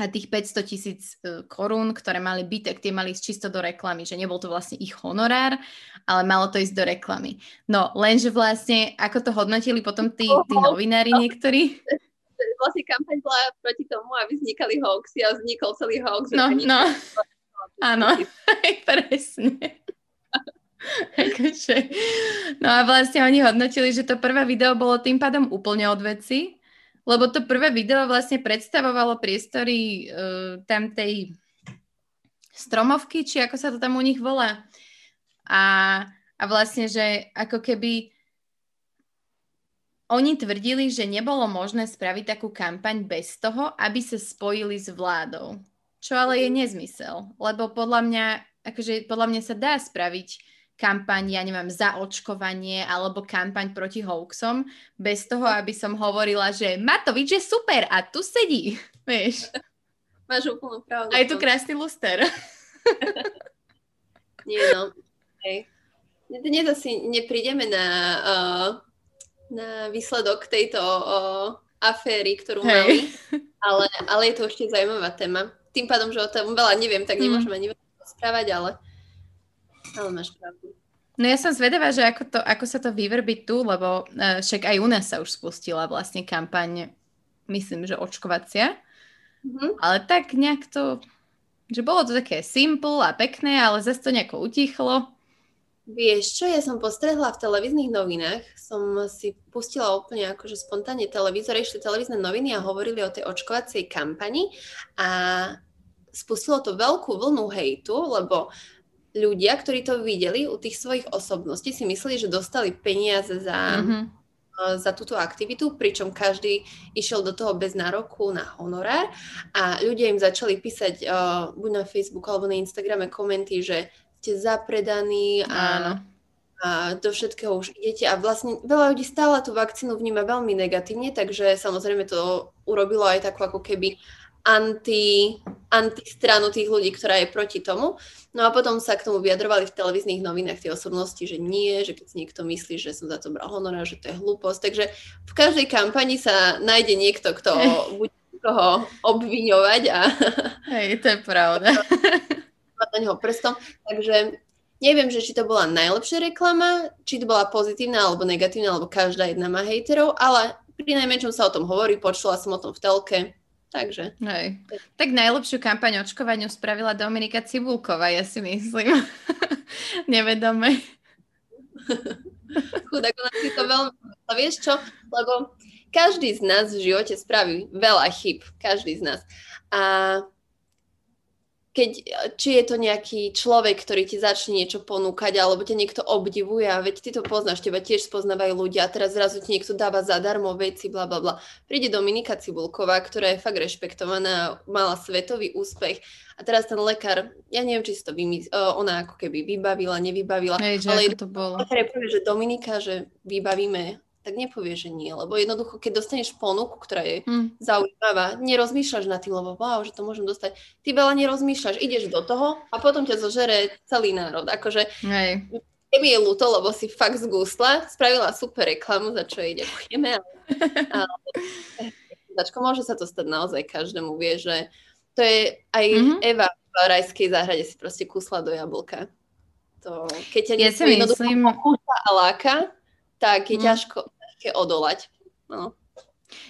Speaker 2: a tých 500 tisíc e, korún, ktoré mali byť, tak tie mali ísť čisto do reklamy, že nebol to vlastne ich honorár, ale malo to ísť do reklamy. No, lenže vlastne, ako to hodnotili potom tí, tí novinári niektorí?
Speaker 1: Vlastne kampaň bola proti tomu, aby vznikali hoaxy a vznikol celý hoax.
Speaker 2: No, no, áno, presne. akože. No a vlastne oni hodnotili, že to prvé video bolo tým pádom úplne od veci, lebo to prvé video vlastne predstavovalo priestory uh, tam tej stromovky, či ako sa to tam u nich volá. A, a vlastne, že ako keby oni tvrdili, že nebolo možné spraviť takú kampaň bez toho, aby sa spojili s vládou. Čo ale je nezmysel, lebo podľa mňa, akože podľa mňa sa dá spraviť kampaň, ja neviem, za očkovanie alebo kampaň proti hoaxom, bez toho, aby som hovorila, že Matovič je super a tu sedí, vieš.
Speaker 1: Máš úplnú pravdu.
Speaker 2: A je tu krásny luster.
Speaker 1: Nie no, hej. Dnes asi neprídeme na, uh, na výsledok tejto uh, aféry, ktorú hej. mali, ale, ale je to ešte zaujímavá téma. Tým pádom, že o tom veľa neviem, tak nemôžeme ani rozprávať, ale ale máš pravdu.
Speaker 2: No ja som zvedavá, že ako, to, ako sa to vyvrbí tu, lebo uh, však aj u nás sa už spustila vlastne kampaň, myslím, že očkovacia. Mm-hmm. Ale tak nejak to, že bolo to také simple a pekné, ale zase to nejako utichlo.
Speaker 1: Vieš čo, ja som postrehla v televíznych novinách, som si pustila úplne akože spontánne televízor, išli televízne noviny a hovorili o tej očkovacej kampani a spustilo to veľkú vlnu hejtu, lebo ľudia, ktorí to videli u tých svojich osobností, si mysleli, že dostali peniaze za, mm-hmm. za túto aktivitu, pričom každý išiel do toho bez nároku na honorár a ľudia im začali písať uh, buď na Facebooku alebo na Instagrame komenty, že ste zapredaní a, a do všetkého už idete a vlastne veľa ľudí stále tú vakcínu vníma veľmi negatívne, takže samozrejme to urobilo aj takú ako keby anti, antistranu tých ľudí, ktorá je proti tomu. No a potom sa k tomu vyjadrovali v televíznych novinách tie osobnosti, že nie, že keď si niekto myslí, že som za to bral honora, že to je hlúposť. Takže v každej kampani sa nájde niekto, kto bude koho obviňovať a...
Speaker 2: Hej, to je pravda.
Speaker 1: na neho prstom. Takže neviem, že či to bola najlepšia reklama, či to bola pozitívna alebo negatívna, alebo každá jedna má hejterov, ale pri najmenšom sa o tom hovorí, počula som o tom v telke, Takže.
Speaker 2: Hej. Tak najlepšiu kampaň očkovaniu spravila Dominika Cibulková, ja si myslím. Nevedome.
Speaker 1: Chudák, ona si to veľmi... A vieš čo? Lebo každý z nás v živote spraví veľa chyb. Každý z nás. A keď, či je to nejaký človek, ktorý ti začne niečo ponúkať, alebo ťa niekto obdivuje, a veď ty to poznáš, teba tiež spoznávajú ľudia, a teraz zrazu ti niekto dáva zadarmo veci, bla bla bla. Príde Dominika Cibulková, ktorá je fakt rešpektovaná, mala svetový úspech, a teraz ten lekár, ja neviem, či si to vymysl- ona ako keby vybavila, nevybavila,
Speaker 2: Hej, ale to bolo.
Speaker 1: lekár že Dominika, že vybavíme tak nepovie, že nie. Lebo jednoducho, keď dostaneš ponuku, ktorá je hmm. zaujímavá, nerozmýšľaš na tým, lebo wow, že to môžem dostať. Ty veľa nerozmýšľaš, ideš do toho a potom ťa zožere celý národ. Akože
Speaker 2: Hej.
Speaker 1: je mi je ľúto, lebo si fakt zgústla, spravila super reklamu, za čo jej ďakujeme. Dačko, môže sa to stať naozaj každému, vie, že to je aj mm-hmm. Eva v rajskej záhrade si proste kusla do jablka. To, keď ťa
Speaker 2: ja si myslím...
Speaker 1: a láka, tak je mm. ťažko, ťažké odolať. No.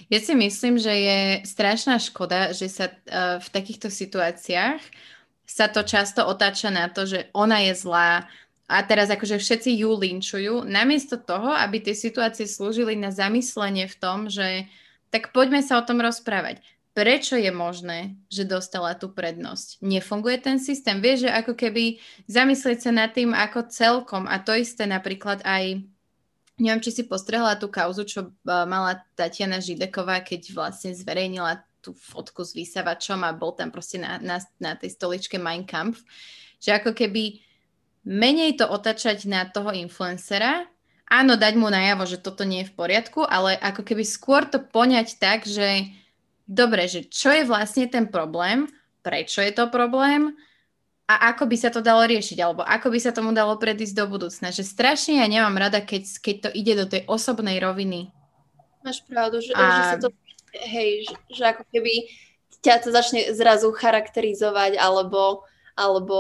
Speaker 2: Ja si myslím, že je strašná škoda, že sa uh, v takýchto situáciách sa to často otáča na to, že ona je zlá a teraz akože všetci ju linčujú, namiesto toho, aby tie situácie slúžili na zamyslenie v tom, že tak poďme sa o tom rozprávať. Prečo je možné, že dostala tú prednosť? Nefunguje ten systém? Vieš, že ako keby zamyslieť sa nad tým ako celkom a to isté napríklad aj Neviem, či si postrehla tú kauzu, čo mala Tatiana Žideková, keď vlastne zverejnila tú fotku s vysavačom a bol tam proste na, na, na tej stoličke Mein Kampf, že ako keby menej to otačať na toho influencera, áno, dať mu najavo, že toto nie je v poriadku, ale ako keby skôr to poňať tak, že dobre, že čo je vlastne ten problém, prečo je to problém, a ako by sa to dalo riešiť, alebo ako by sa tomu dalo predísť do budúcna. Že strašne ja nemám rada, keď, keď to ide do tej osobnej roviny.
Speaker 1: Máš pravdu, že, a... že sa to, hej, že, že ako keby ťa to začne zrazu charakterizovať, alebo, alebo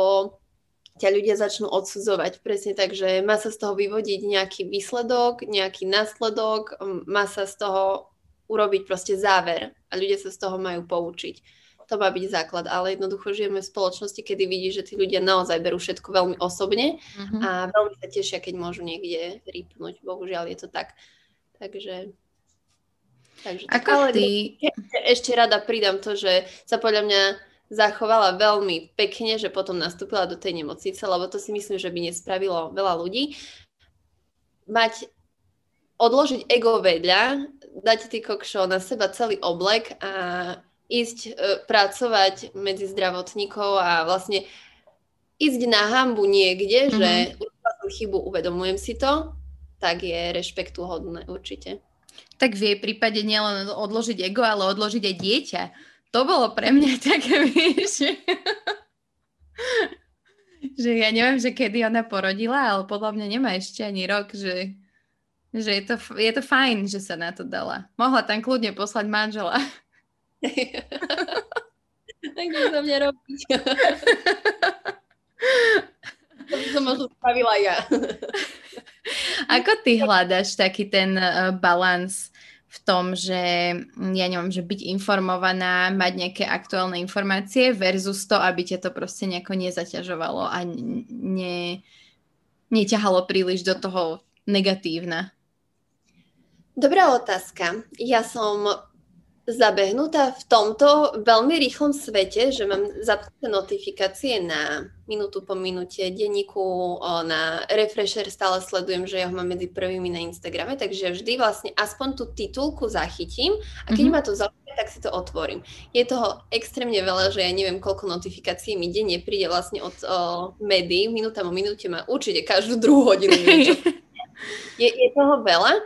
Speaker 1: ťa ľudia začnú odsudzovať. Presne tak, že má sa z toho vyvodiť nejaký výsledok, nejaký následok, má sa z toho urobiť proste záver a ľudia sa z toho majú poučiť to má byť základ, ale jednoducho žijeme v spoločnosti, kedy vidí, že tí ľudia naozaj berú všetko veľmi osobne mm-hmm. a veľmi sa tešia, keď môžu niekde rýpnuť. Bohužiaľ je to tak. Takže... Takže
Speaker 2: Ako ale ty...
Speaker 1: Ešte rada pridám to, že sa podľa mňa zachovala veľmi pekne, že potom nastúpila do tej nemocnice, lebo to si myslím, že by nespravilo veľa ľudí. Mať, odložiť ego vedľa, dať ty kokšo na seba celý oblek a ísť e, pracovať medzi zdravotníkov a vlastne ísť na hambu niekde, mm-hmm. že urobila som chybu, uvedomujem si to, tak je rešpektu hodné určite.
Speaker 2: Tak v jej prípade nielen odložiť ego, ale odložiť aj dieťa. To bolo pre mňa také, vieš, že ja neviem, že kedy ona porodila, ale podľa mňa nemá ešte ani rok, že, že je, to, je to fajn, že sa na to dala. Mohla tam kľudne poslať manžela.
Speaker 1: tak to za mňa robiť. to by som možno spravila ja.
Speaker 2: Ako ty hľadaš taký ten uh, balans v tom, že mm, ja neviem, že byť informovaná, mať nejaké aktuálne informácie versus to, aby ťa to proste nejako nezaťažovalo a ne, neťahalo príliš do toho negatívna?
Speaker 1: Dobrá otázka. Ja som zabehnutá v tomto veľmi rýchlom svete, že mám zapnuté notifikácie na minútu po minúte, denníku, na refresher stále sledujem, že ja ho mám medzi prvými na Instagrame, takže vždy vlastne aspoň tú titulku zachytím a keď mm-hmm. ma to zaujíma, tak si to otvorím. Je toho extrémne veľa, že ja neviem, koľko notifikácií mi denne príde vlastne od o, médií, minúta po minúte má určite každú druhú hodinu niečo. je, je toho veľa.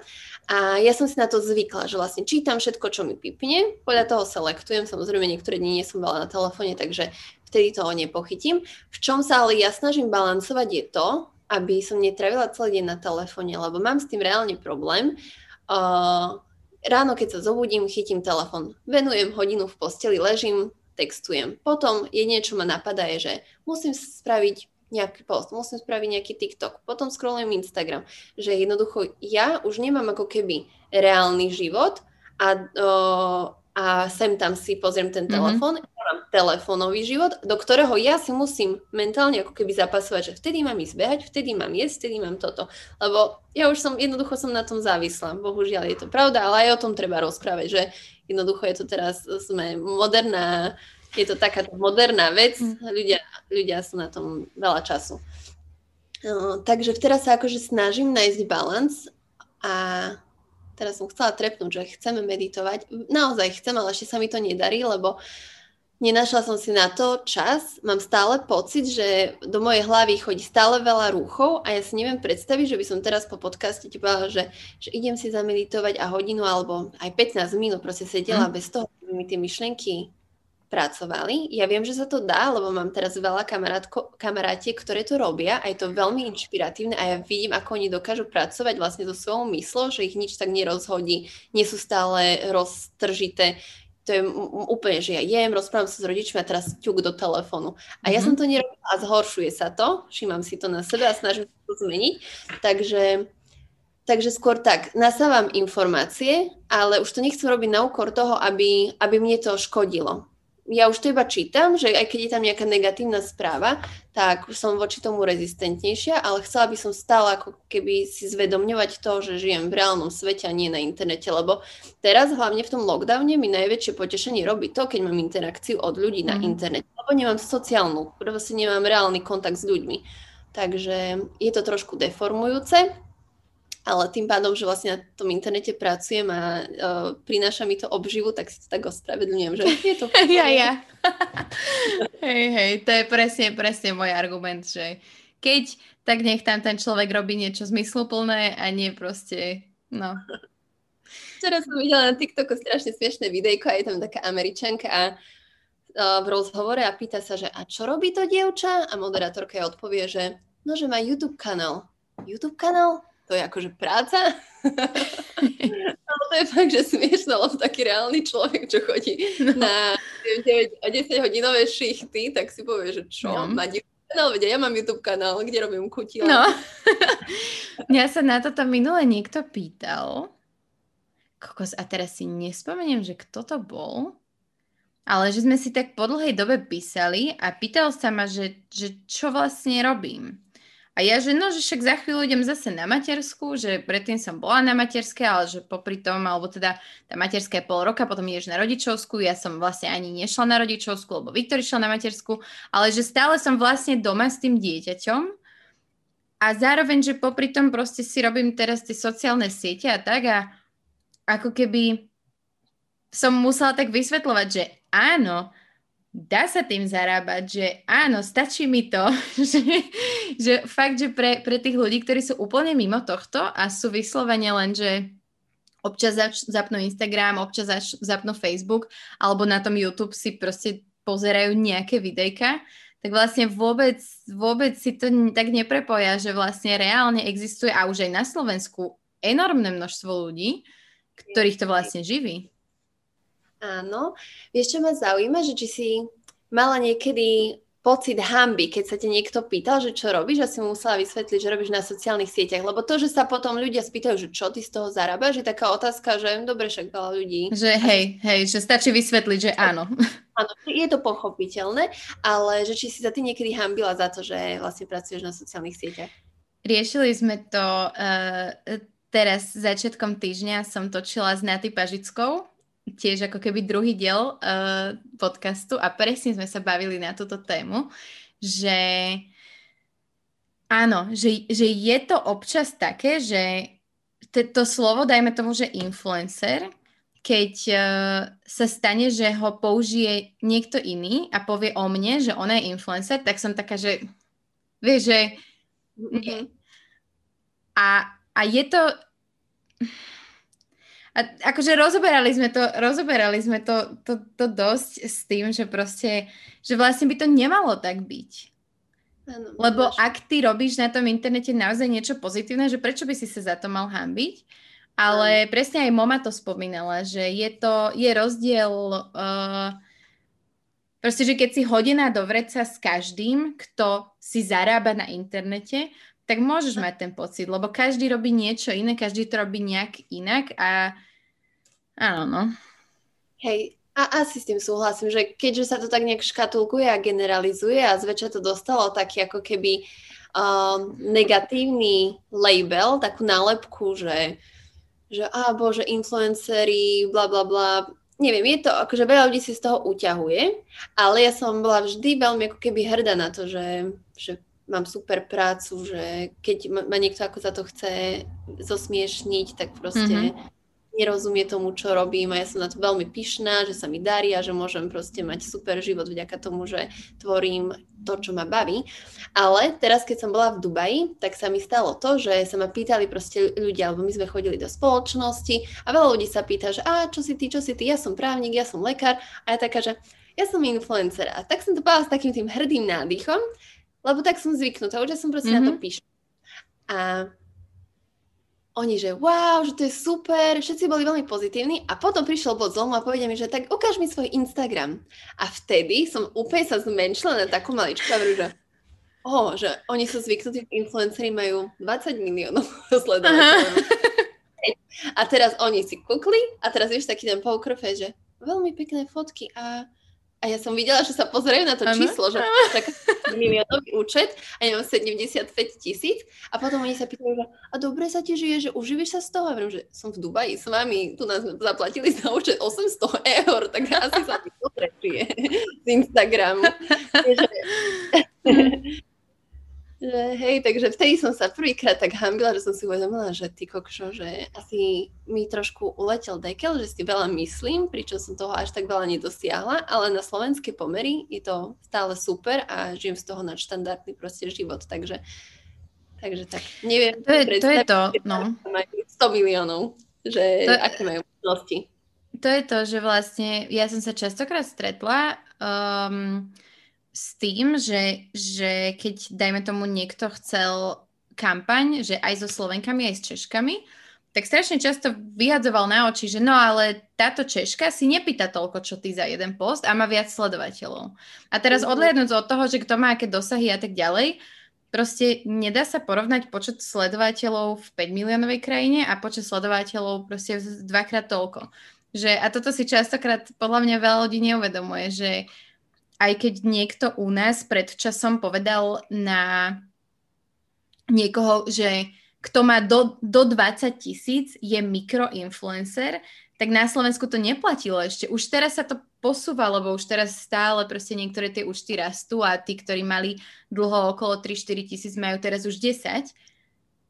Speaker 1: A ja som si na to zvykla, že vlastne čítam všetko, čo mi pipne, podľa toho selektujem, samozrejme niektoré dni nie som veľa na telefóne, takže vtedy toho nepochytím. V čom sa ale ja snažím balancovať je to, aby som netravila celý deň na telefóne, lebo mám s tým reálne problém. Uh, ráno, keď sa zobudím, chytím telefón, venujem hodinu v posteli, ležím, textujem. Potom je niečo ma napadá, je, že musím spraviť nejaký post, musím spraviť nejaký TikTok, potom scrollujem Instagram, že jednoducho ja už nemám ako keby reálny život a, o, a sem tam si pozriem ten mhm. telefón, mm-hmm. ja mám telefónový život, do ktorého ja si musím mentálne ako keby zapasovať, že vtedy mám ísť behať, vtedy mám jesť, vtedy mám toto. Lebo ja už som, jednoducho som na tom závislá. Bohužiaľ je to pravda, ale aj o tom treba rozprávať, že jednoducho je to teraz, sme moderná, je to taká moderná vec, mm. ľudia, ľudia sú na tom veľa času. No, takže teraz sa akože snažím nájsť balans a teraz som chcela trepnúť, že chceme meditovať. Naozaj chcem, ale ešte sa mi to nedarí, lebo nenašla som si na to čas. Mám stále pocit, že do mojej hlavy chodí stále veľa rúchov a ja si neviem predstaviť, že by som teraz po podcaste ti povedala, že, že idem si zameditovať a hodinu alebo aj 15 minút proste sedela mm. bez toho, aby mi tie myšlenky pracovali. Ja viem, že sa to dá, lebo mám teraz veľa kamarátiek, ktoré to robia a je to veľmi inšpiratívne a ja vidím, ako oni dokážu pracovať vlastne so svojou myslou, že ich nič tak nerozhodí, nie sú stále roztržité. To je úplne, že ja jem, rozprávam sa s rodičmi a teraz ťuk do telefónu. A ja mm-hmm. som to nerobila a zhoršuje sa to, všímam si to na sebe a snažím sa to zmeniť. Takže Takže skôr tak, nasávam informácie, ale už to nechcem robiť na úkor toho, aby, aby mne to škodilo ja už to iba čítam, že aj keď je tam nejaká negatívna správa, tak som voči tomu rezistentnejšia, ale chcela by som stále ako keby si zvedomňovať to, že žijem v reálnom svete a nie na internete, lebo teraz hlavne v tom lockdowne mi najväčšie potešenie robí to, keď mám interakciu od ľudí mm. na mhm. internete, lebo nemám sociálnu, proste nemám reálny kontakt s ľuďmi. Takže je to trošku deformujúce, ale tým pádom, že vlastne na tom internete pracujem a uh, prináša mi to obživu, tak si to tak ospravedlňujem, že je to...
Speaker 2: ja, ja. hej, hej, to je presne, presne môj argument, že keď, tak nech tam ten človek robí niečo zmysluplné a nie proste, no.
Speaker 1: Včera som videla na TikToku strašne smiešné videjko a je tam taká američanka a uh, v rozhovore a pýta sa, že a čo robí to dievča? A moderátorka jej odpovie, že no, že má YouTube kanál. YouTube kanál? To je akože práca. Ale to je fakt, že smiešno, lebo taký reálny človek, čo chodí no. na 9 a 10 hodinové šichty, tak si povie, že čo, no. má kanál, vedia, ja mám YouTube kanál, kde robím kutila. No.
Speaker 2: Mňa sa na toto minule niekto pýtal, kokos, a teraz si nespomeniem, že kto to bol, ale že sme si tak po dlhej dobe písali a pýtal sa ma, že, že čo vlastne robím. A ja, že no, že však za chvíľu idem zase na matersku, že predtým som bola na materskej, ale že popri tom, alebo teda tá materská je pol roka, potom ideš na rodičovskú, ja som vlastne ani nešla na rodičovskú, lebo Viktor išla na matersku, ale že stále som vlastne doma s tým dieťaťom. A zároveň, že popri tom proste si robím teraz tie sociálne siete a tak a ako keby som musela tak vysvetľovať, že áno, dá sa tým zarábať, že áno, stačí mi to, že, že fakt, že pre, pre tých ľudí, ktorí sú úplne mimo tohto a sú vyslovene len, že občas zapnú Instagram, občas zapnú Facebook, alebo na tom YouTube si proste pozerajú nejaké videjka, tak vlastne vôbec, vôbec si to tak neprepoja, že vlastne reálne existuje a už aj na Slovensku enormné množstvo ľudí, ktorých to vlastne živí.
Speaker 1: Áno. Vieš, čo ma zaujíma, že či si mala niekedy pocit hamby, keď sa te niekto pýtal, že čo robíš a si mu musela vysvetliť, že robíš na sociálnych sieťach. Lebo to, že sa potom ľudia spýtajú, že čo ty z toho zarábaš, je taká otázka, že dobre, však veľa ľudí.
Speaker 2: Že hej, hej, že stačí vysvetliť, že áno.
Speaker 1: Áno, je to pochopiteľné, ale že či si sa ty niekedy hambila za to, že vlastne pracuješ na sociálnych sieťach?
Speaker 2: Riešili sme to uh, teraz začiatkom týždňa som točila s Naty Pažickou, tiež ako keby druhý diel uh, podcastu a presne sme sa bavili na túto tému, že áno, že, že je to občas také, že to, slovo, dajme tomu, že influencer, keď uh, sa stane, že ho použije niekto iný a povie o mne, že ona je influencer, tak som taká, že vieš, že nie. Mhm. A, a je to a akože rozoberali sme to, rozoberali sme to, to, to dosť s tým, že proste, že vlastne by to nemalo tak byť. Ano, Lebo máš. ak ty robíš na tom internete naozaj niečo pozitívne, že prečo by si sa za to mal hambiť? Ale ano. presne aj Moma to spomínala, že je to, je rozdiel uh, proste, že keď si hodina do vreca s každým, kto si zarába na internete, tak môžeš mať ten pocit, lebo každý robí niečo iné, každý to robí nejak inak a áno, no.
Speaker 1: Hej, a asi s tým súhlasím, že keďže sa to tak nejak škatulkuje a generalizuje a zväčša to dostalo taký ako keby um, negatívny label, takú nálepku, že, že a bože, influencery, bla bla bla, neviem, je to, akože veľa ľudí si z toho uťahuje, ale ja som bola vždy veľmi ako keby hrdá na to, že, že mám super prácu, že keď ma niekto ako za to chce zosmiešniť, tak proste mm-hmm nerozumie tomu, čo robím a ja som na to veľmi pyšná, že sa mi darí a že môžem proste mať super život vďaka tomu, že tvorím to, čo ma baví. Ale teraz, keď som bola v Dubaji, tak sa mi stalo to, že sa ma pýtali proste ľudia, alebo my sme chodili do spoločnosti a veľa ľudí sa pýta, že a čo si ty, čo si ty, ja som právnik, ja som lekár a ja taká, že ja som influencer. A tak som to povedala s takým tým hrdým nádychom, lebo tak som zvyknutá, už som proste mm-hmm. na to mhm. píš. A oni, že wow, že to je super, všetci boli veľmi pozitívni a potom prišiel bod zlomu a povedia mi, že tak ukáž mi svoj Instagram. A vtedy som úplne sa zmenšila na takú maličku a že oh, že oni sú zvyknutí, influenceri majú 20 miliónov sledovateľov. A teraz oni si kukli a teraz vieš taký ten pokrfe, že veľmi pekné fotky a a ja som videla, že sa pozerajú na to ano? číslo, že tak miliónový účet a ja mám 75 tisíc a potom oni sa pýtajú, že a dobre sa ti žije, že uživíš sa z toho? A viem, že som v Dubaji s vami, tu nás zaplatili za účet 800 eur, tak asi sa mi dobre žije z Instagramu. Že, hej, takže vtedy som sa prvýkrát tak hambila, že som si uvedomila, že ty kokšo, že asi mi trošku uletel dekel, že si veľa myslím, pričom som toho až tak veľa nedosiahla, ale na slovenské pomery je to stále super a žijem z toho na štandardný proste život, takže takže tak, neviem.
Speaker 2: To je to, je to no.
Speaker 1: Majú 100 miliónov, že to, aké majú možnosti.
Speaker 2: To je to, že vlastne ja som sa častokrát stretla um, s tým, že, že keď, dajme tomu, niekto chcel kampaň, že aj so Slovenkami, aj s Češkami, tak strašne často vyhadzoval na oči, že no ale táto Češka si nepýta toľko, čo ty za jeden post a má viac sledovateľov. A teraz mm-hmm. odhľadnúť od toho, že kto má aké dosahy a tak ďalej, proste nedá sa porovnať počet sledovateľov v 5 miliónovej krajine a počet sledovateľov proste dvakrát toľko. Že, a toto si častokrát podľa mňa veľa ľudí neuvedomuje, že aj keď niekto u nás pred časom povedal na niekoho, že kto má do, do 20 tisíc, je mikroinfluencer, tak na Slovensku to neplatilo ešte. Už teraz sa to posúva, lebo už teraz stále proste niektoré tie účty rastú a tí, ktorí mali dlho okolo 3-4 tisíc, majú teraz už 10.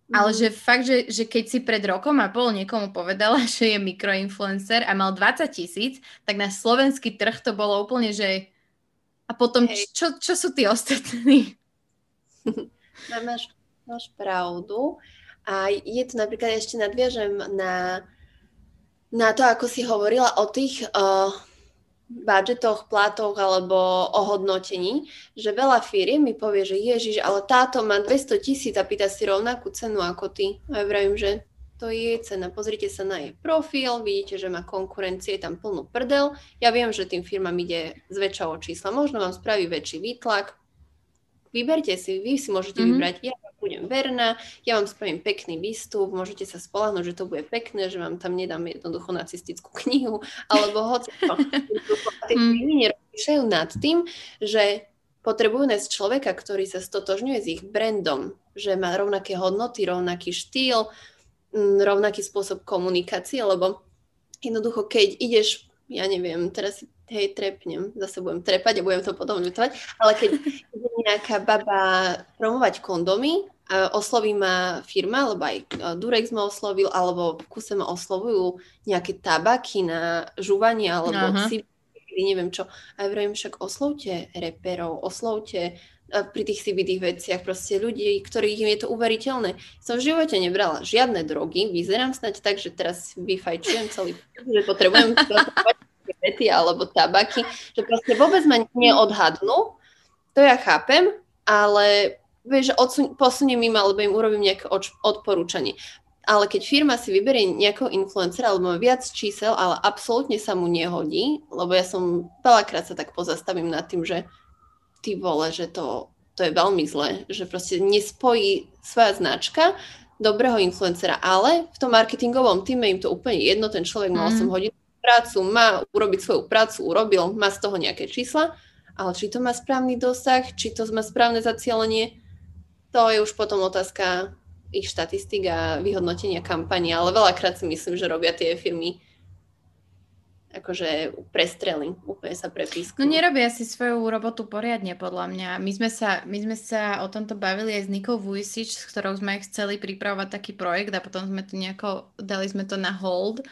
Speaker 2: Mm. Ale mhm. že fakt, že, že keď si pred rokom a pol niekomu povedala, že je mikroinfluencer a mal 20 tisíc, tak na slovenský trh to bolo úplne, že a potom, Hej. čo, čo sú tí ostatní?
Speaker 1: máš, máš pravdu. A je to napríklad, ešte nadviažem na, na to, ako si hovorila o tých uh, budžetoch, platoch alebo ohodnotení, že veľa firiem mi povie, že ježiš, ale táto má 200 tisíc a pýta si rovnakú cenu ako ty. A ja vravím, že to je cena. Pozrite sa na jej profil, vidíte, že má konkurencie, tam plnú prdel. Ja viem, že tým firmám ide zväčša o čísla. Možno vám spraví väčší výtlak. Vyberte si, vy si môžete mm-hmm. vybrať, ja budem verná, ja vám spravím pekný výstup, môžete sa spolahnúť, že to bude pekné, že vám tam nedám jednoducho nacistickú knihu, alebo hoci to. Firmy nerozmýšľajú nad tým, že potrebujú nájsť človeka, ktorý sa stotožňuje s ich brandom, že má rovnaké hodnoty, rovnaký štýl, rovnaký spôsob komunikácie, lebo jednoducho, keď ideš, ja neviem, teraz hej, trepnem, zase budem trepať a budem to potom ľutovať, ale keď ide nejaká baba promovať kondomy, osloví ma firma, alebo aj Durex ma oslovil, alebo v kuse ma oslovujú nejaké tabaky na žúvanie, alebo si neviem čo. A ja vravím, však oslovte reperov, oslovte pri tých CBD veciach, proste ľudí, ktorých je to uveriteľné. Som v živote nebrala žiadne drogy, vyzerám snať tak, že teraz vyfajčujem celý, že potrebujem vety alebo tabaky, že proste vôbec ma neodhadnú, to ja chápem, ale vieš, odsun- posuniem im alebo im urobím nejaké odporúčanie. Ale keď firma si vyberie nejakého influencera alebo má viac čísel, ale absolútne sa mu nehodí, lebo ja som veľakrát sa tak pozastavím nad tým, že ty vole, že to, to je veľmi zlé, že proste nespojí svoja značka dobrého influencera, ale v tom marketingovom týme im to úplne jedno, ten človek má 8 mm. hodín prácu, má urobiť svoju prácu, urobil, má z toho nejaké čísla, ale či to má správny dosah, či to má správne zacielenie, to je už potom otázka ich štatistik a vyhodnotenia kampani, ale veľakrát si myslím, že robia tie firmy akože prestrely, úplne sa prepísku.
Speaker 2: No nerobia si svoju robotu poriadne, podľa mňa. My sme sa, my sme sa o tomto bavili aj s Nikou Vujsič, s ktorou sme chceli pripravovať taký projekt a potom sme to nejako, dali sme to na hold.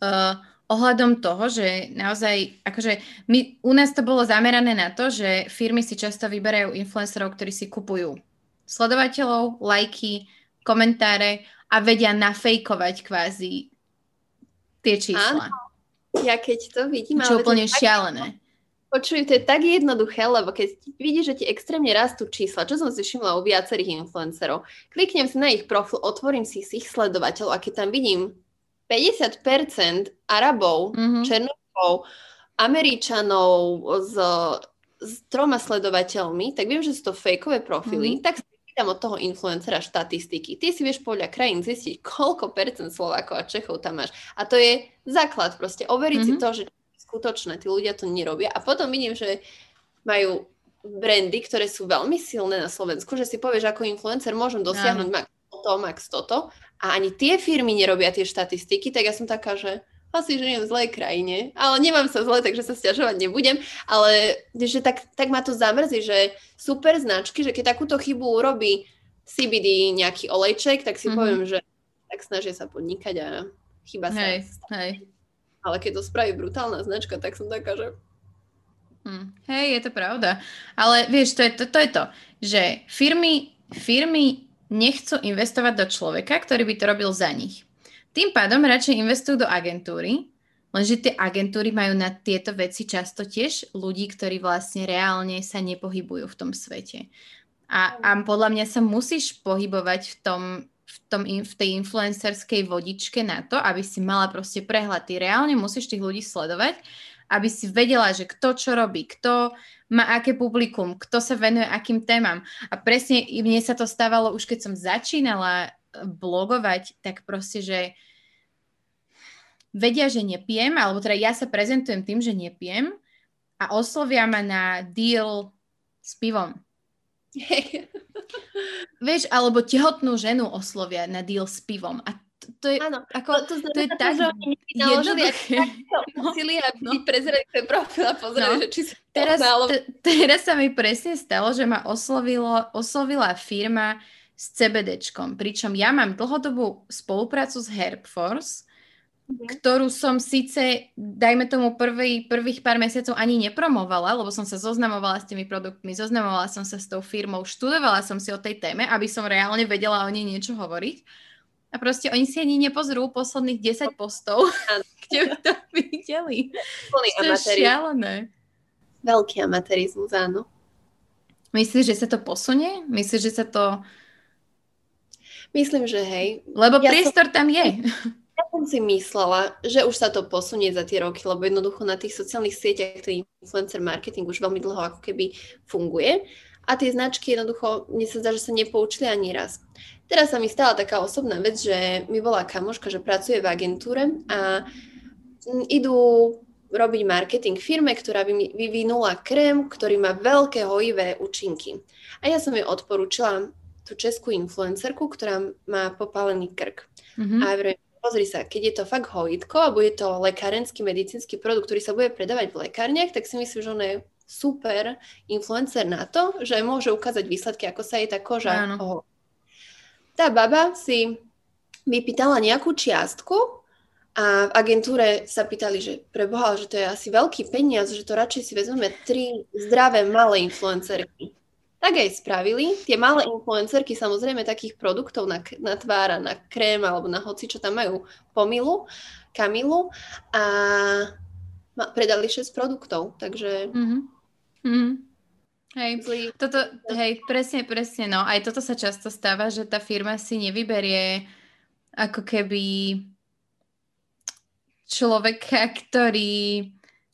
Speaker 2: Uh, ohľadom toho, že naozaj, akože my, u nás to bolo zamerané na to, že firmy si často vyberajú influencerov, ktorí si kupujú sledovateľov, lajky, komentáre a vedia nafejkovať kvázi tie čísla. Áno.
Speaker 1: Ja keď to vidím...
Speaker 2: Čo úplne to šialené.
Speaker 1: Počuj, to je tak jednoduché, lebo keď vidíš, že ti extrémne rastú čísla, čo som si všimla u viacerých influencerov, kliknem si na ich profil, otvorím si ich sledovateľov a keď tam vidím 50% Arabov, mm-hmm. Černovkov, Američanov s, s troma sledovateľmi, tak viem, že sú to fejkové profily, mm-hmm. tak pýtam od toho influencera štatistiky. Ty si vieš podľa krajín zistiť, koľko percent Slovákov a Čechov tam máš. A to je základ proste. Overiť mm-hmm. si mhm. to, že skutočné, tí ľudia to nerobia. A potom vidím, že majú brandy, ktoré sú veľmi silné na Slovensku, že si povieš, ako influencer môžem dosiahnuť max toto, max toto. A ani tie firmy nerobia tie štatistiky, tak ja som taká, že asi žijem v zlej krajine, ale nemám sa zle, takže sa stiažovať nebudem, ale že tak, tak ma to zamrzí, že super značky, že keď takúto chybu urobí CBD nejaký olejček, tak si mm-hmm. poviem, že tak snažia sa podnikať a chyba sa.
Speaker 2: Hej, hej.
Speaker 1: Ale keď to spraví brutálna značka, tak som taká, že...
Speaker 2: Hm. Hej, je to pravda. Ale vieš, to je to, to, je to že firmy, firmy nechcú investovať do človeka, ktorý by to robil za nich. Tým pádom radšej investujú do agentúry, lenže tie agentúry majú na tieto veci často tiež ľudí, ktorí vlastne reálne sa nepohybujú v tom svete. A, a podľa mňa sa musíš pohybovať v tom, v, tom, v tej influencerskej vodičke na to, aby si mala proste prehľad. Ty reálne musíš tých ľudí sledovať, aby si vedela, že kto čo robí, kto má aké publikum, kto sa venuje akým témam. A presne mne sa to stávalo už keď som začínala blogovať, tak proste, že vedia, že nepijem, alebo teda ja sa prezentujem tým, že nepijem a oslovia ma na deal s pivom. Vieš, alebo tehotnú ženu oslovia na deal s pivom. A to, to je, ano, ako, to, to, to je tak jednoduché.
Speaker 1: Museli, aby no. prezreli ten profil a pozreli, no. že či sa
Speaker 2: teraz, t- teraz sa mi presne stalo, že ma oslovilo, oslovila firma, s CBDčkom. Pričom ja mám dlhodobú spoluprácu s Herbforce, mm-hmm. ktorú som síce, dajme tomu, prvý, prvých pár mesiacov ani nepromovala, lebo som sa zoznamovala s tými produktmi, zoznamovala som sa s tou firmou, študovala som si o tej téme, aby som reálne vedela o nej niečo hovoriť. A proste oni si ani nepozrú posledných 10 postov, kde by to videli. To je šialené.
Speaker 1: Veľký amatérizmus, áno.
Speaker 2: Myslíš, že sa to posunie? Myslíš, že sa to
Speaker 1: Myslím, že hej.
Speaker 2: Lebo ja priestor som, tam je.
Speaker 1: Ja som si myslela, že už sa to posunie za tie roky, lebo jednoducho na tých sociálnych sieťach ten influencer marketing už veľmi dlho ako keby funguje a tie značky jednoducho, mne sa zdá, že sa nepoučili ani raz. Teraz sa mi stala taká osobná vec, že mi bola kamoška, že pracuje v agentúre a idú robiť marketing firme, ktorá by vyvinula krém, ktorý má veľké hojivé účinky. A ja som jej odporúčila, tú českú influencerku, ktorá má popálený krk. Mm-hmm. A vrejme, pozri sa, keď je to fakt hojitko a bude to lekárenský medicínsky produkt, ktorý sa bude predávať v lekárniach, tak si myslím, že on je super influencer na to, že môže ukázať výsledky, ako sa jej tá koža Áno. Tá baba si vypýtala nejakú čiastku a v agentúre sa pýtali, že preboha, že to je asi veľký peniaz, že to radšej si vezmeme tri zdravé malé influencerky. Tak aj spravili. Tie malé influencerky samozrejme takých produktov na, na tvár na krém alebo na hoci, čo tam majú pomilu, kamilu a predali 6 produktov, takže... Mm-hmm.
Speaker 2: Mm-hmm. Hej, toto, hej, presne, presne, no. Aj toto sa často stáva, že tá firma si nevyberie ako keby človeka, ktorý,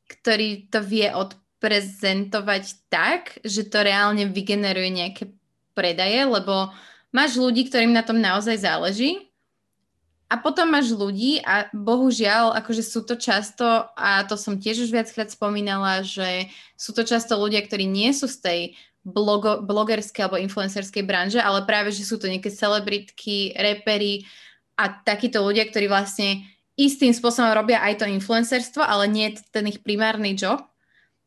Speaker 2: ktorý to vie od prezentovať tak, že to reálne vygeneruje nejaké predaje, lebo máš ľudí, ktorým na tom naozaj záleží a potom máš ľudí a bohužiaľ, akože sú to často, a to som tiež už viackrát spomínala, že sú to často ľudia, ktorí nie sú z tej blogo, blogerskej alebo influencerskej branže, ale práve, že sú to nejaké celebritky, repery a takíto ľudia, ktorí vlastne istým spôsobom robia aj to influencerstvo, ale nie je ten ich primárny job,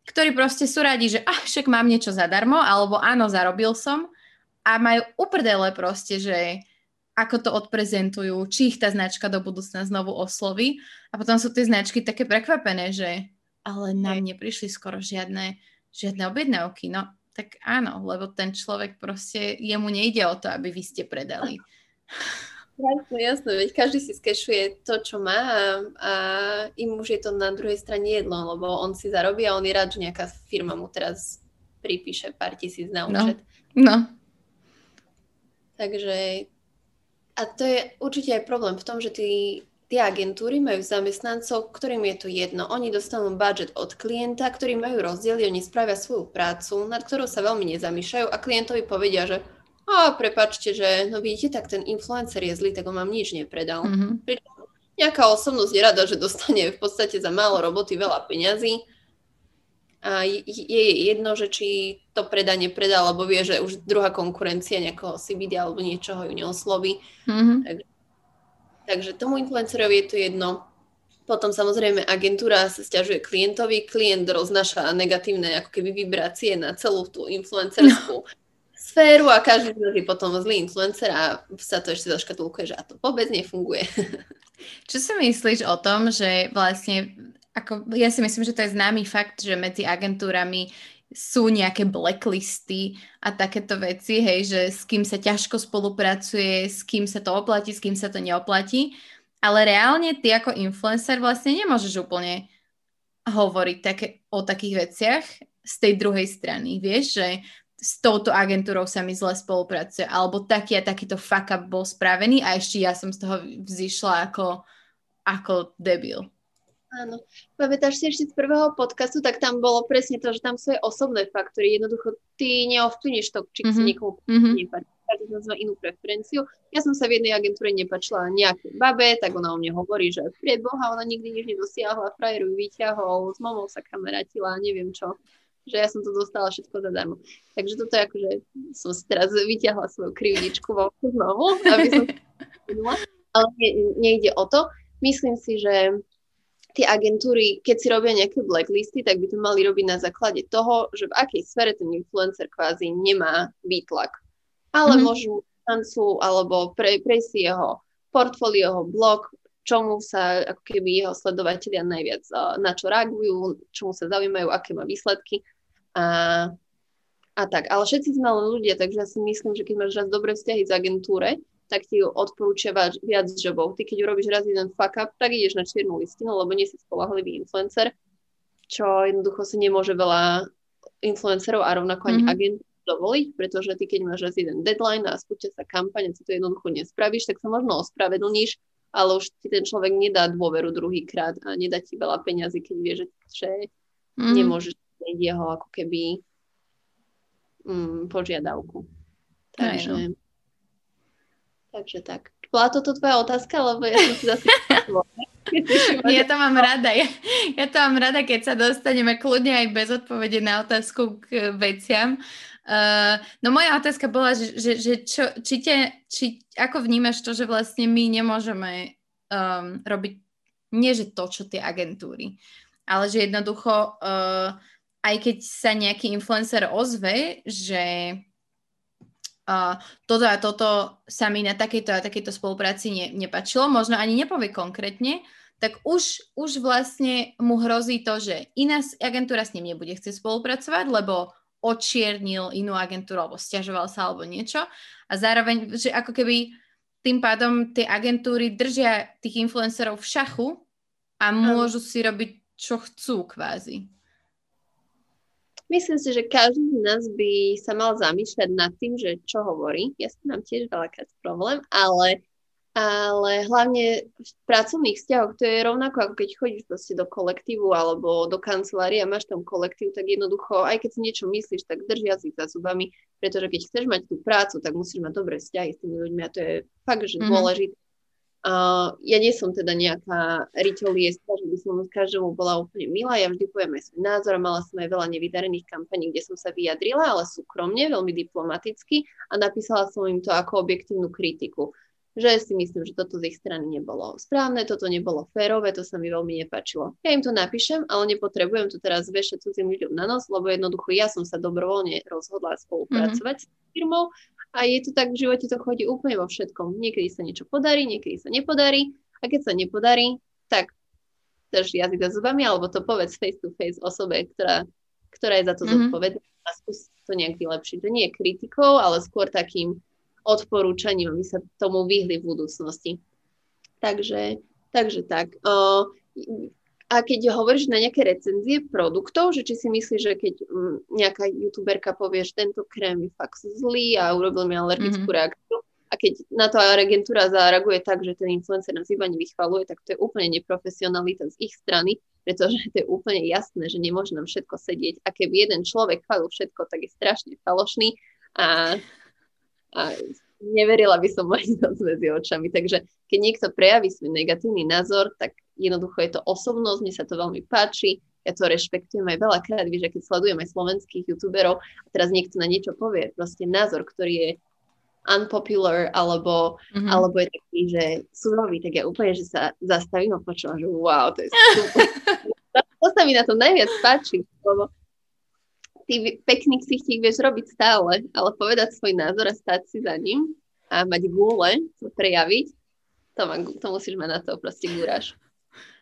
Speaker 2: ktorí proste sú radi, že ah, však mám niečo zadarmo, alebo áno, zarobil som a majú uprdele proste, že ako to odprezentujú, či ich tá značka do budúcna znovu osloví. A potom sú tie značky také prekvapené, že ale nám neprišli skoro žiadne, žiadne objednávky. No, tak áno, lebo ten človek proste, jemu nejde o to, aby vy ste predali.
Speaker 1: Jasné, jasné, veď každý si skešuje to, čo má a, a im už je to na druhej strane jedno, lebo on si zarobí a on je rád, že nejaká firma mu teraz pripíše pár tisíc na no, účet.
Speaker 2: No, no.
Speaker 1: Takže a to je určite aj problém v tom, že tí, tie agentúry majú zamestnancov, ktorým je to jedno. Oni dostanú budget od klienta, ktorí majú rozdiely, oni spravia svoju prácu, nad ktorou sa veľmi nezamýšľajú a klientovi povedia, že a prepačte, že no vidíte, tak ten influencer je zlý, tak on vám nič nepredal. Mm-hmm. nejaká osobnosť je rada, že dostane v podstate za málo roboty veľa peňazí a je jej jedno, že či to predá, nepredá, lebo vie, že už druhá konkurencia nejakého si vidia alebo niečoho ju neosloví. Mm-hmm. Tak, takže tomu influencerovi je to jedno. Potom samozrejme agentúra sa stiažuje klientovi, klient roznaša negatívne ako keby vibrácie na celú tú influencerskú no. Sféru a každý je potom zlý influencer a sa to ešte zaškatulkuje, že a to vôbec nefunguje.
Speaker 2: Čo si myslíš o tom, že vlastne ako, ja si myslím, že to je známy fakt, že medzi agentúrami sú nejaké blacklisty a takéto veci, hej, že s kým sa ťažko spolupracuje, s kým sa to oplatí, s kým sa to neoplatí. Ale reálne ty ako influencer vlastne nemôžeš úplne hovoriť také, o takých veciach z tej druhej strany. Vieš, že s touto agentúrou sa mi zle spolupracuje, alebo taký a takýto fuck up bol spravený a ešte ja som z toho vzýšla ako, ako debil.
Speaker 1: Áno. Pamätáš si ešte z prvého podcastu, tak tam bolo presne to, že tam sú aj osobné faktory. Jednoducho ty neovplyvneš to, či mm-hmm. si niekomu mm-hmm. nepáči. Každý z inú preferenciu. Ja som sa v jednej agentúre nepačila nejaké babe, tak ona o mne hovorí, že pre Boha ona nikdy nič nedosiahla, frajeru vyťahol, s momou sa kamerátila, neviem čo že ja som to dostala všetko zadarmo. Takže toto je akože, som si teraz vyťahla svoju krivničku vo znovu, aby som ale ne, nejde o to. Myslím si, že tie agentúry, keď si robia nejaké blacklisty, tak by to mali robiť na základe toho, že v akej sfere ten influencer kvázi nemá výtlak. Ale mm-hmm. môžu šancu alebo pre, prejsť si jeho portfólio, blog, čomu sa ako keby jeho sledovateľia najviac na čo reagujú, čomu sa zaujímajú, aké má výsledky a, a tak. Ale všetci sme len ľudia, takže ja si myslím, že keď máš raz dobré vzťahy z agentúre, tak ti odporúčia viac jobov. Ty keď urobíš raz jeden fuck up, tak ideš na čiernu listinu, lebo nie si spolahlivý influencer, čo jednoducho si nemôže veľa influencerov a rovnako ani mm-hmm. agent dovoliť, pretože ty keď máš raz jeden deadline a spúšťa sa kampaň a si to jednoducho nespravíš, tak sa možno ospravedlníš, ale už ti ten človek nedá dôveru druhýkrát a nedá ti veľa peňazí, keď vie, že, že mm. nemôžeš jeho ako keby mm, požiadavku. Takže... Aj, no. Takže tak. Bola toto tvoja otázka, lebo ja som si zase...
Speaker 2: ja to mám rada. Ja, ja to mám rada, keď sa dostaneme kľudne aj bez odpovede na otázku k veciam. Uh, no moja otázka bola, že, že, že čo, či, te, či ako vnímaš to, že vlastne my nemôžeme um, robiť, nie že to, čo tie agentúry, ale že jednoducho uh, aj keď sa nejaký influencer ozve, že uh, toto a toto sa mi na takejto a takejto spolupráci ne, nepačilo, možno ani nepovie konkrétne, tak už, už vlastne mu hrozí to, že iná agentúra s ním nebude chcieť spolupracovať, lebo očiernil inú agentúru alebo stiažoval sa alebo niečo a zároveň, že ako keby tým pádom tie agentúry držia tých influencerov v šachu a môžu si robiť, čo chcú kvázi.
Speaker 1: Myslím si, že každý z nás by sa mal zamýšľať nad tým, že čo hovorí. Ja s tým mám tiež veľakrát problém, ale, ale hlavne v pracovných vzťahoch to je rovnako, ako keď chodíš proste do kolektívu alebo do kancelárie a máš tam kolektív, tak jednoducho, aj keď si niečo myslíš, tak drž jazyk za zubami, pretože keď chceš mať tú prácu, tak musíš mať dobré vzťahy s tými ľuďmi a to je fakt, že mm-hmm. dôležité. Uh, ja nie som teda nejaká ritualista, že by som každému bola úplne milá, ja vždy poviem aj svoj názor, mala som aj veľa nevydarených kampaní, kde som sa vyjadrila, ale súkromne, veľmi diplomaticky a napísala som im to ako objektívnu kritiku že si myslím, že toto z ich strany nebolo správne, toto nebolo férové, to sa mi veľmi nepačilo. Ja im to napíšem, ale nepotrebujem to teraz vešať cudzím ľuďom na nos, lebo jednoducho ja som sa dobrovoľne rozhodla spolupracovať mm-hmm. s firmou a je to tak, v živote to chodí úplne vo všetkom. Niekedy sa niečo podarí, niekedy sa nepodarí a keď sa nepodarí, tak drž jazyk za zubami alebo to povedz face to face osobe, ktorá, ktorá je za to mm-hmm. zodpovedná a skús to nejak vylepšiť. To nie je kritikou, ale skôr takým odporúčaním, aby sa tomu vyhli v budúcnosti. Takže, takže tak. A keď hovoríš na nejaké recenzie produktov, že či si myslíš, že keď mm, nejaká youtuberka povie, že tento krém je fakt zlý a urobil mi alergickú mm-hmm. reakciu, a keď na to agentúra zareaguje tak, že ten influencer nás iba nevychvaluje, tak to je úplne neprofesionalita z ich strany, pretože to je úplne jasné, že nemôže nám všetko sedieť. A keby jeden človek chválil všetko, tak je strašne falošný a a neverila by som mať to medzi očami. Takže keď niekto prejaví svoj negatívny názor, tak jednoducho je to osobnosť, mne sa to veľmi páči, ja to rešpektujem aj veľakrát, vieš, keď sledujem aj slovenských youtuberov a teraz niekto na niečo povie, proste názor, ktorý je unpopular alebo, mm-hmm. alebo je taký, že surový, tak ja úplne, že sa zastavím a počúvam, že wow, to je super. to sa mi na tom najviac páči, lebo ty pekný ksichtík vieš robiť stále, ale povedať svoj názor a stať si za ním a mať gúle, to prejaviť, to, má, to musíš mať na to proste gúraš.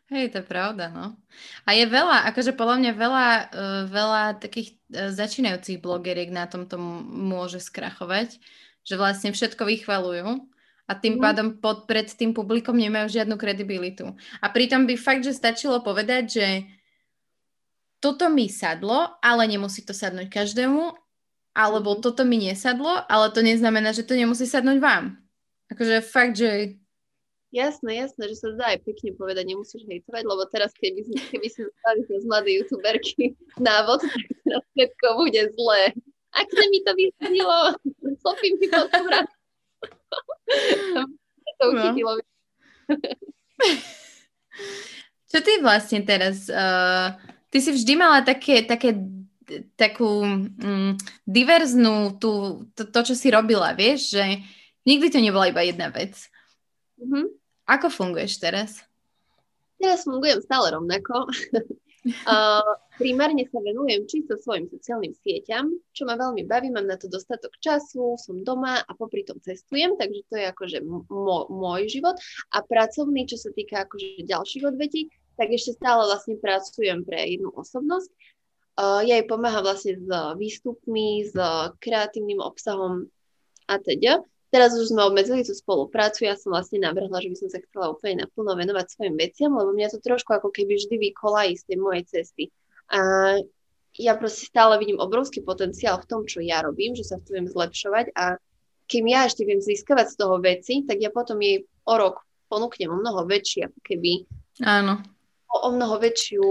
Speaker 2: Hej, to je pravda, no. A je veľa, akože podľa mňa veľa, uh, veľa takých uh, začínajúcich blogeriek na tomto môže skrachovať, že vlastne všetko vychvalujú a tým mm. pádom pod, pred tým publikom nemajú žiadnu kredibilitu. A pritom by fakt, že stačilo povedať, že toto mi sadlo, ale nemusí to sadnúť každému, alebo mhm. toto mi nesadlo, ale to neznamená, že to nemusí sadnúť vám. Akože fakt, že...
Speaker 1: Jasné, jasné, že sa dá aj pekne povedať, nemusíš hejtovať, lebo teraz keby, keby si zostali z mladé youtuberky návod, tak teraz všetko bude zlé. Ak sa mi to vysadilo, Sofie mi to to uchytilo. No.
Speaker 2: Čo ty vlastne teraz uh, ty si vždy mala také, také takú mm, diverznú tú, to, to, čo si robila, vieš, že nikdy to nebola iba jedna vec. Mm-hmm. Ako funguješ teraz?
Speaker 1: Teraz fungujem stále rovnako. uh, primárne sa venujem čisto svojim sociálnym sieťam, čo ma veľmi baví, mám na to dostatok času, som doma a popri tom cestujem, takže to je akože m- môj život. A pracovný, čo sa týka akože ďalších odvetí, tak ešte stále vlastne pracujem pre jednu osobnosť. Ja jej pomáham vlastne s výstupmi, s kreatívnym obsahom a teda. Teraz už sme obmedzili tú spoluprácu, ja som vlastne navrhla, že by som sa chcela úplne naplno venovať svojim veciam, lebo mňa to trošku ako keby vždy vykolají z tej mojej cesty. A ja proste stále vidím obrovský potenciál v tom, čo ja robím, že sa viem zlepšovať a kým ja ešte viem získavať z toho veci, tak ja potom jej o rok ponúknem o mnoho väčšie, ako keby
Speaker 2: Áno
Speaker 1: o mnoho väčšiu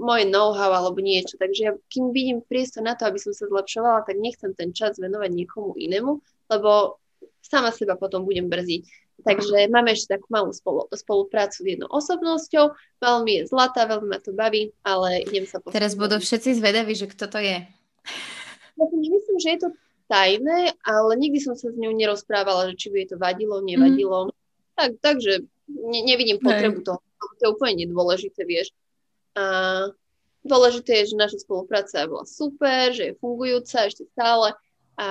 Speaker 1: moje know-how alebo niečo. Takže ja, kým vidím priestor na to, aby som sa zlepšovala, tak nechcem ten čas venovať niekomu inému, lebo sama seba potom budem brziť. Takže máme ešte takú malú spolu, spoluprácu s jednou osobnosťou, veľmi je zlatá, veľmi ma to baví, ale idem sa
Speaker 2: potom... Teraz budú všetci zvedaví, že kto to je.
Speaker 1: Ja si nemyslím, že je to tajné, ale nikdy som sa s ňou nerozprávala, že či by jej to vadilo, nevadilo. Mm. Tak, takže ne, nevidím potrebu Hej. toho to je úplne nedôležité, vieš. A dôležité je, že naša spolupráca bola super, že je fungujúca ešte stále a,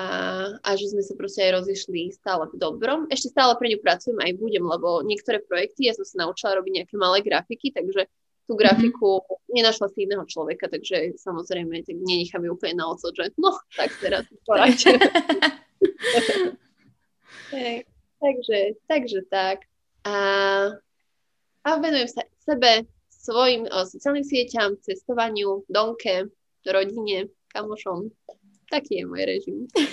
Speaker 1: a že sme sa proste aj rozišli stále v dobrom. Ešte stále pre ňu pracujem aj budem, lebo niektoré projekty, ja som sa naučila robiť nejaké malé grafiky, takže tú mhm. grafiku mm-hmm. nenašla si iného človeka, takže samozrejme tak nenechám ju úplne na oco, že no, tak teraz hey, takže, takže tak. A a venujem sa sebe, svojim o, sociálnym sieťam, cestovaniu, donke, rodine, kamošom. Taký je môj režim.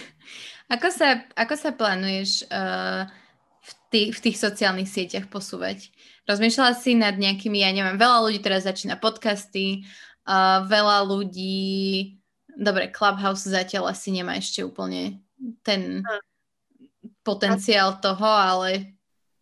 Speaker 2: Ako sa, ako sa plánuješ uh, v, tý, v tých sociálnych sieťach posúvať? Rozmýšľala si nad nejakými, ja neviem, veľa ľudí teraz začína podcasty, uh, veľa ľudí, dobre, Clubhouse zatiaľ asi nemá ešte úplne ten a. potenciál toho, ale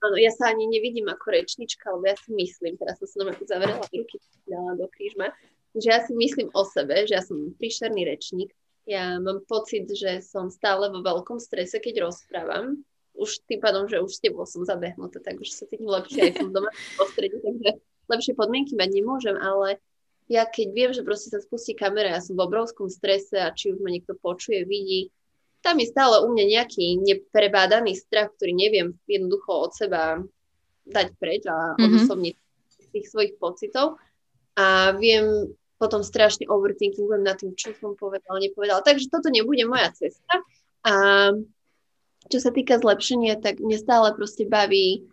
Speaker 1: Áno, ja sa ani nevidím ako rečnička, lebo ja si myslím, teraz som sa na zavrela ruky, dala do krížma, že ja si myslím o sebe, že ja som príšerný rečník. Ja mám pocit, že som stále vo veľkom strese, keď rozprávam. Už tým pádom, že už s tebou som zabehnutá, takže sa cítim lepšie aj som doma v takže lepšie podmienky mať nemôžem, ale ja keď viem, že proste sa spustí kamera, ja som v obrovskom strese a či už ma niekto počuje, vidí, tam je stále u mňa nejaký neprebádaný strach, ktorý neviem jednoducho od seba dať preč a mm-hmm. odosobniť tých svojich pocitov. A viem potom strašne overthinkingujem nad tým, čo som povedala, nepovedala. Takže toto nebude moja cesta. A čo sa týka zlepšenia, tak mne stále proste baví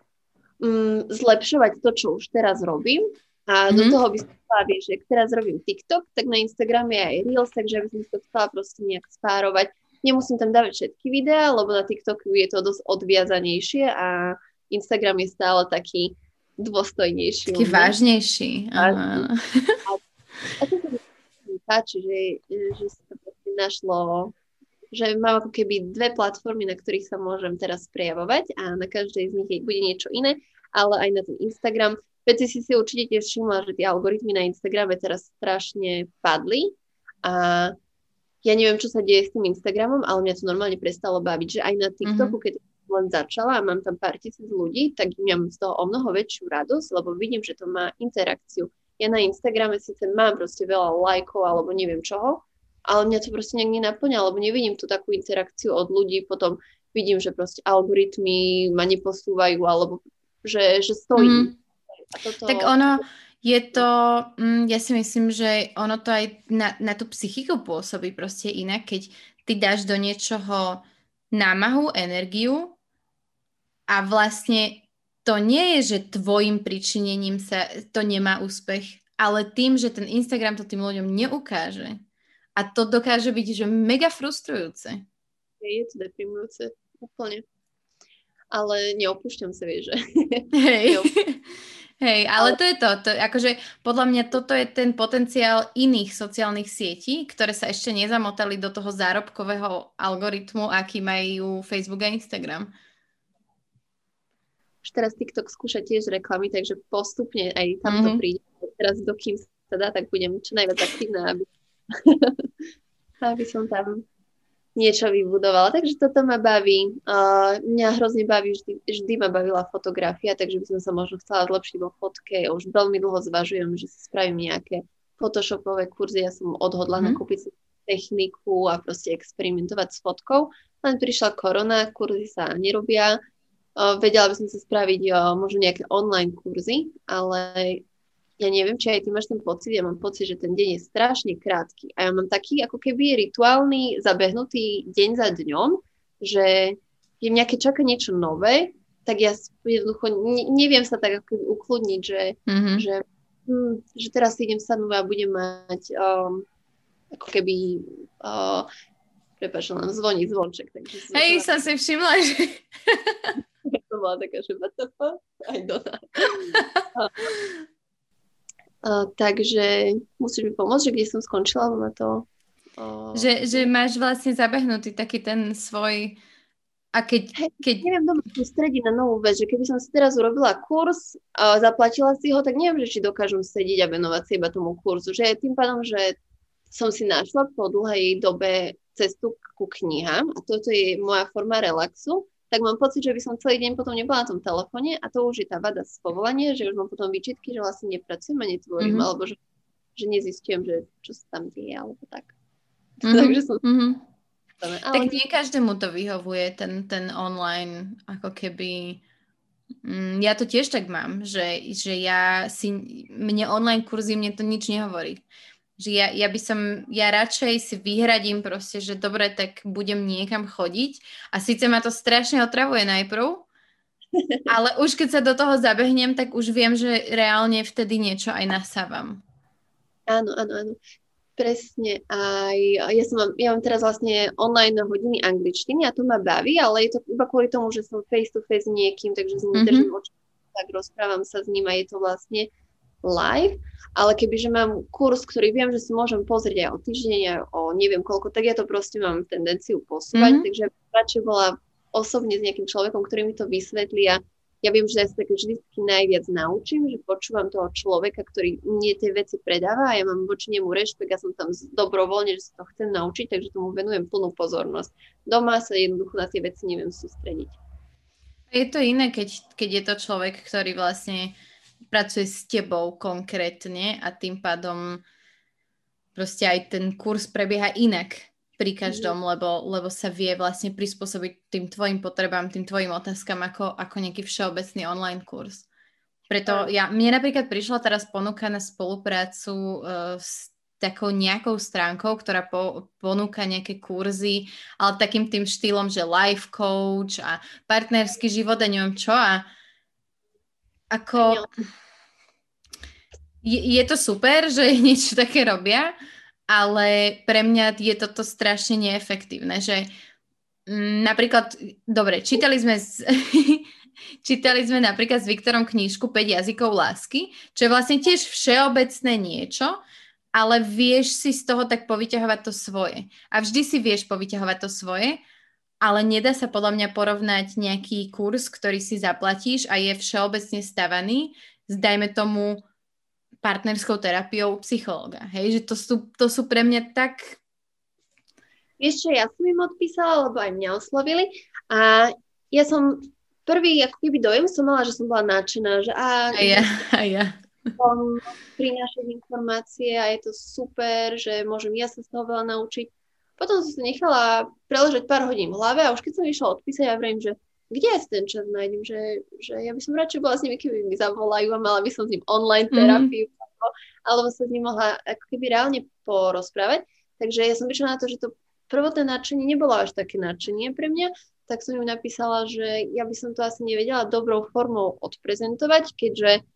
Speaker 1: um, zlepšovať to, čo už teraz robím. A mm-hmm. do mhm. toho by som chcela, vieš, že teraz robím TikTok, tak na Instagrame je aj Reels, takže by som to chcela proste nejak spárovať Nemusím tam dávať všetky videá, lebo na TikToku je to dosť odviazanejšie a Instagram je stále taký dôstojnejší.
Speaker 2: Taký vážnejší.
Speaker 1: Aha. A, a to sa mi páči, že, že sa to našlo že mám ako keby dve platformy, na ktorých sa môžem teraz prejavovať a na každej z nich bude niečo iné, ale aj na ten Instagram. Veci si si určite tiež všimla, že tie algoritmy na Instagrame teraz strašne padli a ja neviem, čo sa deje s tým Instagramom, ale mňa to normálne prestalo baviť, že aj na TikToku, mm-hmm. keď len začala a mám tam pár tisíc ľudí, tak mám z toho o mnoho väčšiu radosť, lebo vidím, že to má interakciu. Ja na Instagrame síce mám proste veľa lajkov alebo neviem čoho, ale mňa to proste nejak nenaplňa, lebo nevidím tú takú interakciu od ľudí, potom vidím, že proste algoritmy ma neposúvajú, alebo že, že stojí. Mm.
Speaker 2: toto... Tak ono, je to, mm, ja si myslím, že ono to aj na, na tú psychiku pôsobí proste inak, keď ty dáš do niečoho námahu, energiu a vlastne to nie je, že tvojim pričinením sa to nemá úspech, ale tým, že ten Instagram to tým ľuďom neukáže. A to dokáže byť, že mega frustrujúce.
Speaker 1: Je to deprimujúce, úplne. Ale neopúšťam sa, vieš, že...
Speaker 2: Hej. Hej, ale to je to, to, akože podľa mňa toto je ten potenciál iných sociálnych sietí, ktoré sa ešte nezamotali do toho zárobkového algoritmu, aký majú Facebook a Instagram.
Speaker 1: Už teraz TikTok skúša tiež reklamy, takže postupne aj tam mm-hmm. to príde. Teraz do kým sa dá, tak budem čo najviac aktívna, aby, aby som tam niečo vybudovala. Takže toto ma baví. Uh, mňa hrozne baví, vždy, vždy ma bavila fotografia, takže by som sa možno chcela zlepšiť vo fotke. Už veľmi dlho zvažujem, že si spravím nejaké photoshopové kurzy. Ja som odhodla mm. kúpiť si techniku a proste experimentovať s fotkou. Len prišla korona, kurzy sa nerobia. Uh, vedela by som sa spraviť uh, možno nejaké online kurzy, ale ja neviem, či aj ty máš ten pocit, ja mám pocit, že ten deň je strašne krátky. A ja mám taký ako keby rituálny, zabehnutý deň za dňom, že je keď čaká niečo nové, tak ja jednoducho ne, neviem sa tak ako ukludniť, že, mm-hmm. že, hm, že teraz idem sadnúť a budem mať um, ako keby uh, prepáč, len zvoní zvonček.
Speaker 2: Takže Hej, som si všimla, že...
Speaker 1: to bola taká, že aj dona. Uh, takže musíš mi pomôcť, že kde som skončila, na to...
Speaker 2: Uh... Že, že máš vlastne zabehnutý taký ten svoj... A keď...
Speaker 1: Hey,
Speaker 2: keď...
Speaker 1: Neviem doma sústrediť na novú vec, že keby som si teraz urobila kurz a zaplatila si ho, tak neviem, že či dokážem sedieť a venovať sa iba tomu kurzu. Že tým pádom, že som si našla po dlhej dobe cestu ku knihám a toto je moja forma relaxu, tak mám pocit, že by som celý deň potom nebola na tom telefóne a to už je tá vada z povolania, že už mám potom výčitky, že vlastne nepracujem a netvorím, mm-hmm. alebo že, že nezistujem, že čo sa tam deje, alebo tak. Mm-hmm. Takže som... Mm-hmm.
Speaker 2: Ale... Tak nie každému to vyhovuje, ten, ten online, ako keby... Mm, ja to tiež tak mám, že, že ja si... Mne online kurzy, mne to nič nehovorí že ja, ja by som, ja radšej si vyhradím proste, že dobre, tak budem niekam chodiť a síce ma to strašne otravuje najprv, ale už keď sa do toho zabehnem, tak už viem, že reálne vtedy niečo aj nasávam.
Speaker 1: Áno, áno, áno. Presne. Aj, ja, som mám, ja mám teraz vlastne online hodiny angličtiny a to ma baví, ale je to iba kvôli tomu, že som face to face niekým, takže s ním mm-hmm. držím oči, tak rozprávam sa s ním a je to vlastne live, ale kebyže mám kurz, ktorý viem, že si môžem pozrieť aj o týždeň, aj o neviem koľko, tak ja to proste mám tendenciu posúvať, mm-hmm. takže radšej bola osobne s nejakým človekom, ktorý mi to vysvetlí a ja viem, že ja sa tak vždy najviac naučím, že počúvam toho človeka, ktorý mne tie veci predáva a ja mám voči nemu rešpekt, ja som tam dobrovoľne, že sa to chcem naučiť, takže tomu venujem plnú pozornosť. Doma sa jednoducho na tie veci neviem sústrediť.
Speaker 2: Je to iné, keď, keď je to človek, ktorý vlastne pracuje s tebou konkrétne a tým pádom proste aj ten kurz prebieha inak pri každom, mm. lebo, lebo sa vie vlastne prispôsobiť tým tvojim potrebám, tým tvojim otázkam ako, ako nejaký všeobecný online kurz. Preto ja, mne napríklad prišla teraz ponuka na spoluprácu uh, s takou nejakou stránkou, ktorá po, ponúka nejaké kurzy, ale takým tým štýlom, že life coach a partnerský život a neviem čo a ako... Je, je to super, že niečo také robia, ale pre mňa je toto strašne neefektívne, že m, mm, napríklad, dobre, čítali sme z, čítali sme napríklad s Viktorom knížku 5 jazykov lásky, čo je vlastne tiež všeobecné niečo, ale vieš si z toho tak povyťahovať to svoje. A vždy si vieš povyťahovať to svoje, ale nedá sa podľa mňa porovnať nejaký kurz, ktorý si zaplatíš a je všeobecne stavaný s, dajme tomu, partnerskou terapiou psychológa. Hej, že to sú, to sú pre mňa tak...
Speaker 1: Vieš čo, ja som im odpísala, lebo aj mňa oslovili a ja som prvý ako keby dojem som mala, že som bola nadšená, že a,
Speaker 2: a ja, a ja.
Speaker 1: Prinášať informácie a je to super, že môžem ja sa z toho veľa naučiť. Potom som sa nechala preležať pár hodín v hlave a už keď som išla odpísať, ja vrejím, že kde ja si ten čas nájdem, že, že ja by som radšej bola s nimi, keby mi zavolajú a mala by som s ním online mhm. terapiu, mm. alebo sa s ním mohla ako keby reálne porozprávať. Takže ja som prišla na to, že to prvotné nadšenie nebolo až také nadšenie pre mňa, tak som ju napísala, že ja by som to asi nevedela dobrou formou odprezentovať, keďže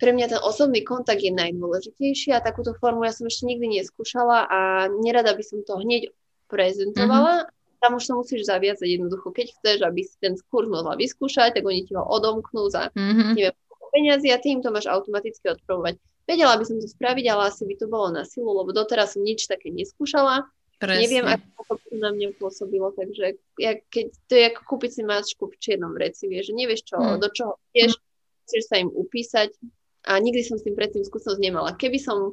Speaker 1: pre mňa ten osobný kontakt je najdôležitejší a takúto formu ja som ešte nikdy neskúšala a nerada by som to hneď prezentovala, mm-hmm tam už sa musíš zaviazať jednoducho. Keď chceš, aby si ten kurz mohla vyskúšať, tak oni ti ho odomknú za mm-hmm. neviem, peniazy a tým to máš automaticky odpravovať. Vedela by som to spraviť, ale asi by to bolo na silu, lebo doteraz som nič také neskúšala. Presne. Neviem, ako to na mňa pôsobilo, takže ja, keď, to je ako kúpiť si máčku v čiernom vreci, vieš, že nevieš, čo, mm. do čoho vieš, chceš sa im upísať a nikdy som s tým predtým skúsenosť nemala. Keby som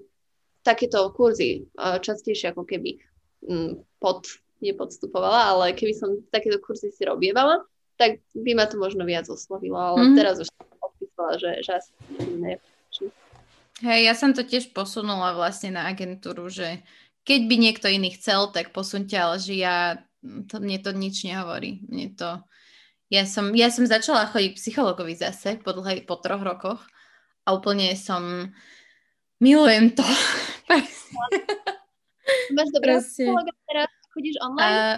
Speaker 1: takéto kurzy častejšie ako keby m, pod nepodstupovala, ale keby som takéto kurzy si robievala, tak by ma to možno viac oslovilo, ale mm. teraz už som odpísala, že, že asi ne.
Speaker 2: Hej, ja som to tiež posunula vlastne na agentúru, že keď by niekto iný chcel, tak posunte, ale že ja, to, mne to nič nehovorí. Mne to, ja som, ja som začala chodiť psychologovi zase po, dlhej, po troch rokoch a úplne som, milujem to.
Speaker 1: Máš dobrého psychologa teraz? Chodíš online? Uh,